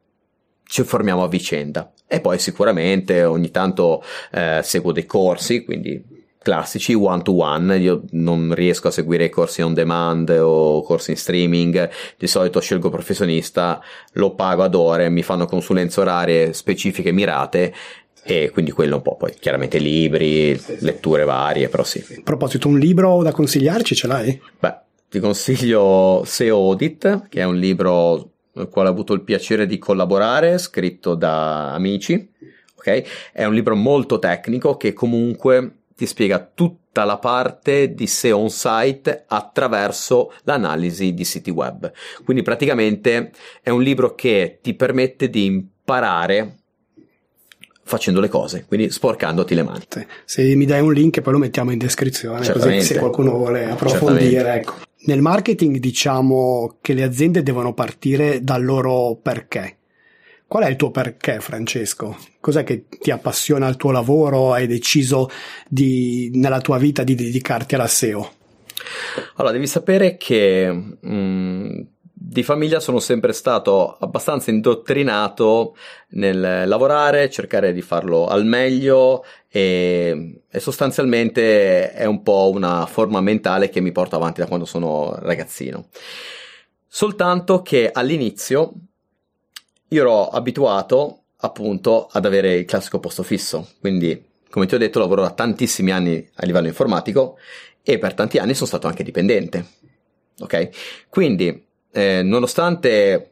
ci formiamo a vicenda. E poi sicuramente ogni tanto eh, seguo dei corsi, quindi classici one to one. Io non riesco a seguire i corsi on demand o corsi in streaming. Di solito scelgo professionista, lo pago ad ore, mi fanno consulenze orarie specifiche mirate e quindi quello un po', poi chiaramente libri, sì, sì. letture varie, però sì. A proposito, un libro da consigliarci ce l'hai? Beh, ti consiglio SEO Audit, che è un libro nel quale ho avuto il piacere di collaborare, scritto da amici, ok? È un libro molto tecnico che comunque ti spiega tutta la parte di SEO on site attraverso l'analisi di siti web. Quindi praticamente è un libro che ti permette di imparare facendo le cose, quindi sporcandoti le mani. Se mi dai un link poi lo mettiamo in descrizione, così se qualcuno vuole approfondire. Ecco. Nel marketing diciamo che le aziende devono partire dal loro perché. Qual è il tuo perché, Francesco? Cos'è che ti appassiona al tuo lavoro? Hai deciso di, nella tua vita di dedicarti alla SEO? Allora, devi sapere che mh, mm, di famiglia sono sempre stato abbastanza indottrinato nel lavorare, cercare di farlo al meglio e, e, sostanzialmente è un po' una forma mentale che mi porto avanti da quando sono ragazzino. Soltanto che all'inizio io ero abituato appunto ad avere il classico posto fisso, quindi come ti ho detto lavoro da tantissimi anni a livello informatico e per tanti anni sono stato anche dipendente. Ok? Quindi eh, nonostante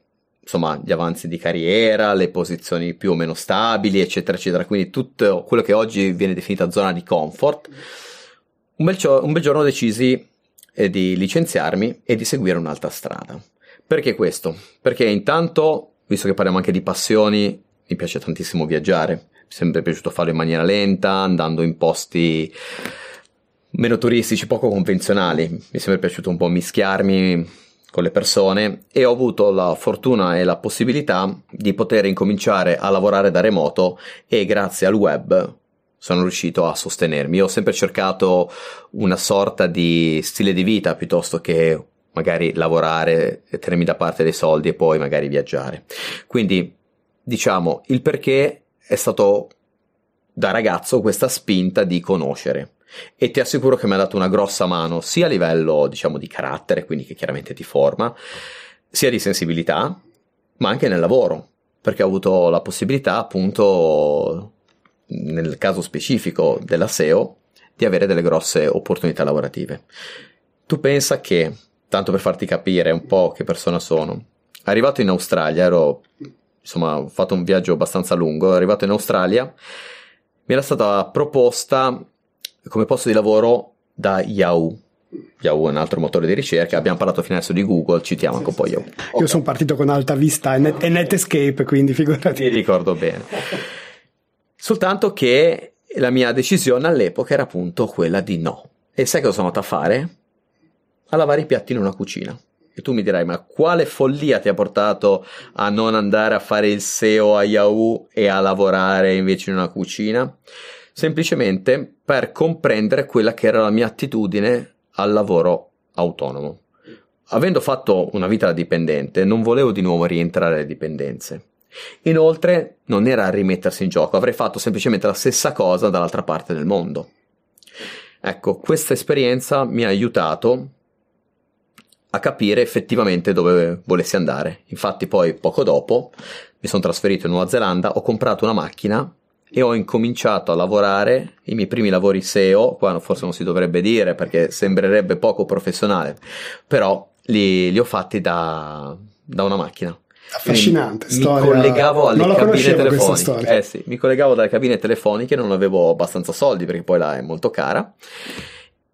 insomma gli avanzi di carriera, le posizioni più o meno stabili, eccetera, eccetera, quindi tutto quello che oggi viene definita zona di comfort, un bel, cio- un bel giorno decisi eh, di licenziarmi e di seguire un'altra strada. Perché questo? Perché intanto, visto che parliamo anche di passioni, mi piace tantissimo viaggiare, sempre piaciuto farlo in maniera lenta, andando in posti meno turistici, poco convenzionali. Mi è sempre piaciuto un po' mischiarmi con le persone e ho avuto la fortuna e la possibilità di poter incominciare a lavorare da remoto e grazie al web sono riuscito a sostenermi. Ho sempre cercato una sorta di stile di vita piuttosto che magari lavorare e tenermi da parte dei soldi e poi magari viaggiare. Quindi diciamo il perché è stato da ragazzo questa spinta di conoscere e ti assicuro che mi ha dato una grossa mano sia a livello diciamo di carattere, quindi che chiaramente ti forma, sia di sensibilità, ma anche nel lavoro, perché ho avuto la possibilità appunto nel caso specifico della SEO di avere delle grosse opportunità lavorative. Tu pensa che, tanto per farti capire un po' che persona sono, arrivato in Australia, ero insomma, ho fatto un viaggio abbastanza lungo, arrivato in Australia, mi era stata proposta come posto di lavoro da Yahoo. Yahoo è un altro motore di ricerca, abbiamo parlato fino adesso di Google, citiamo anche un po' Yahoo. Okay. Io sono partito con Alta Vista e, Net- e Netscape, quindi figurati. Mi ricordo bene. Soltanto che la mia decisione all'epoca era appunto quella di no. E sai cosa sono andato a fare? A lavare i piatti in una cucina. E tu mi dirai, ma quale follia ti ha portato a non andare a fare il SEO a Yahoo e a lavorare invece in una cucina? Semplicemente per comprendere quella che era la mia attitudine al lavoro autonomo. Avendo fatto una vita da dipendente, non volevo di nuovo rientrare alle dipendenze. Inoltre, non era rimettersi in gioco, avrei fatto semplicemente la stessa cosa dall'altra parte del mondo. Ecco, questa esperienza mi ha aiutato a capire effettivamente dove volessi andare. Infatti poi poco dopo mi sono trasferito in Nuova Zelanda, ho comprato una macchina e ho incominciato a lavorare i miei primi lavori SEO, qua forse non si dovrebbe dire perché sembrerebbe poco professionale, però li, li ho fatti da, da una macchina. Affascinante, mi, storia. mi collegavo alle non cabine telefoniche. Eh sì, mi collegavo dalle cabine telefoniche, non avevo abbastanza soldi perché poi là è molto cara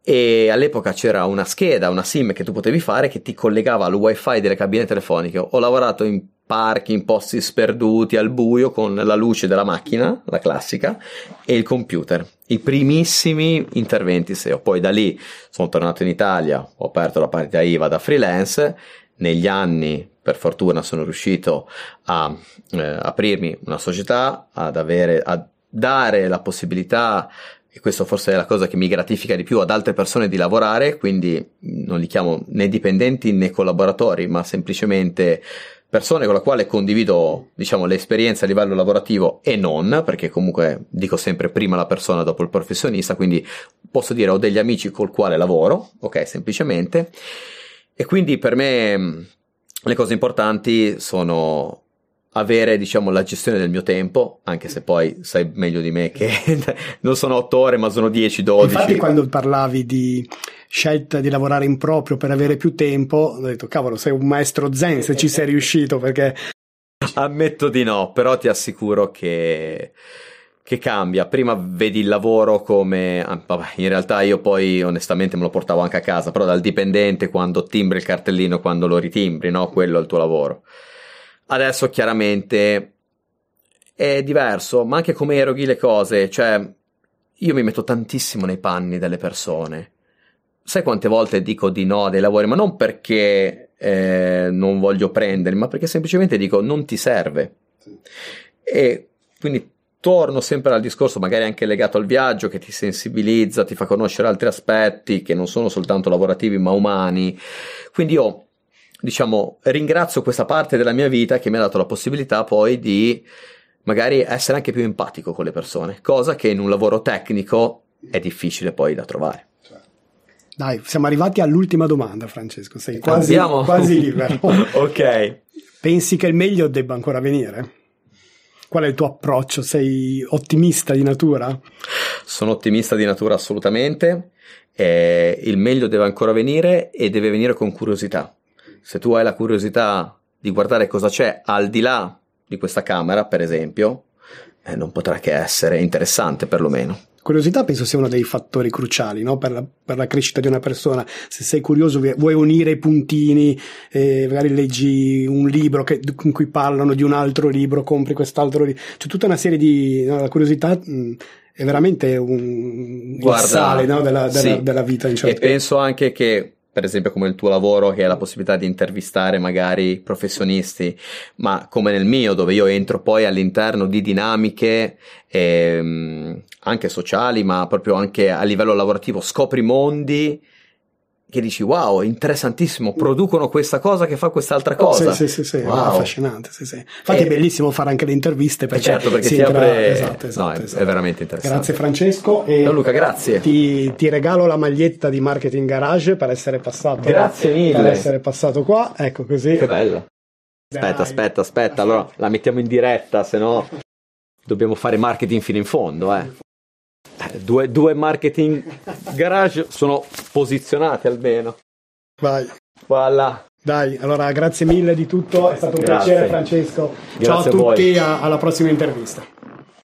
e all'epoca c'era una scheda, una SIM che tu potevi fare che ti collegava al wifi delle cabine telefoniche. Ho lavorato in parchi, in posti sperduti, al buio, con la luce della macchina, la classica, e il computer. I primissimi interventi SEO. Poi da lì sono tornato in Italia, ho aperto la partita IVA da freelance. Negli anni, per fortuna, sono riuscito a eh, aprirmi una società, ad avere, a dare la possibilità e questo forse è la cosa che mi gratifica di più ad altre persone di lavorare, quindi non li chiamo né dipendenti né collaboratori, ma semplicemente persone con le quali condivido, diciamo, le esperienze a livello lavorativo e non, perché comunque dico sempre prima la persona dopo il professionista, quindi posso dire ho degli amici col quale lavoro, ok, semplicemente. E quindi per me le cose importanti sono avere diciamo la gestione del mio tempo anche se poi sai meglio di me che [laughs] non sono 8 ore ma sono 10 12 infatti quando parlavi di scelta di lavorare in proprio per avere più tempo ho detto cavolo sei un maestro zen se ci sei riuscito perché ammetto di no però ti assicuro che che cambia. Prima vedi il lavoro come. Ah, vabbè, in realtà io poi onestamente me lo portavo anche a casa, però dal dipendente quando timbri il cartellino, quando lo ritimbri, no? Quello è il tuo lavoro. Adesso chiaramente è diverso, ma anche come eroghi le cose, cioè io mi metto tantissimo nei panni delle persone. Sai quante volte dico di no a dei lavori, ma non perché eh, non voglio prenderli, ma perché semplicemente dico non ti serve. E quindi torno sempre al discorso, magari anche legato al viaggio, che ti sensibilizza, ti fa conoscere altri aspetti che non sono soltanto lavorativi ma umani. Quindi io diciamo, ringrazio questa parte della mia vita che mi ha dato la possibilità poi di magari essere anche più empatico con le persone, cosa che in un lavoro tecnico è difficile poi da trovare. Dai, siamo arrivati all'ultima domanda, Francesco. Sei quasi, quasi libero. [laughs] ok. Pensi che il meglio debba ancora venire? Qual è il tuo approccio? Sei ottimista di natura? Sono ottimista di natura assolutamente. Eh, il meglio deve ancora venire e deve venire con curiosità se tu hai la curiosità di guardare cosa c'è al di là di questa camera, per esempio, eh, non potrà che essere interessante perlomeno. Curiosità penso sia uno dei fattori cruciali no? per, la, per, la, crescita di una persona. Se sei curioso, vuoi unire i puntini, eh, magari leggi un libro che, in cui parlano di un altro libro, compri quest'altro libro. C'è tutta una serie di. No, la curiosità mh, è veramente un Guarda, sale no? della, della, sì. della, vita. In certo. E penso anche che per esempio come il tuo lavoro che hai la possibilità di intervistare magari professionisti, ma come nel mio dove io entro poi all'interno di dinamiche ehm, anche sociali, ma proprio anche a livello lavorativo, scopri mondi che dici wow, interessantissimo, producono questa cosa che fa quest'altra cosa. Sì, sì, sì, sì wow. affascinante. Sì, sì. Infatti e... è bellissimo fare anche le interviste perché, certo, perché si, entra... apre... Esatto, esatto, no, è, esatto. è, veramente interessante. Grazie Francesco. E no, Luca, grazie. Ti, ti, regalo la maglietta di Marketing Garage per essere passato. Grazie mille. Per essere passato qua, ecco così. Che bello. Aspetta, Dai. aspetta, aspetta, allora la mettiamo in diretta, se no dobbiamo fare marketing fino in fondo, eh. Due, due marketing garage sono posizionati almeno. Vai. Voilà. Dai, allora grazie mille di tutto, è stato un grazie. piacere Francesco. Grazie Ciao a tutti, a alla prossima intervista.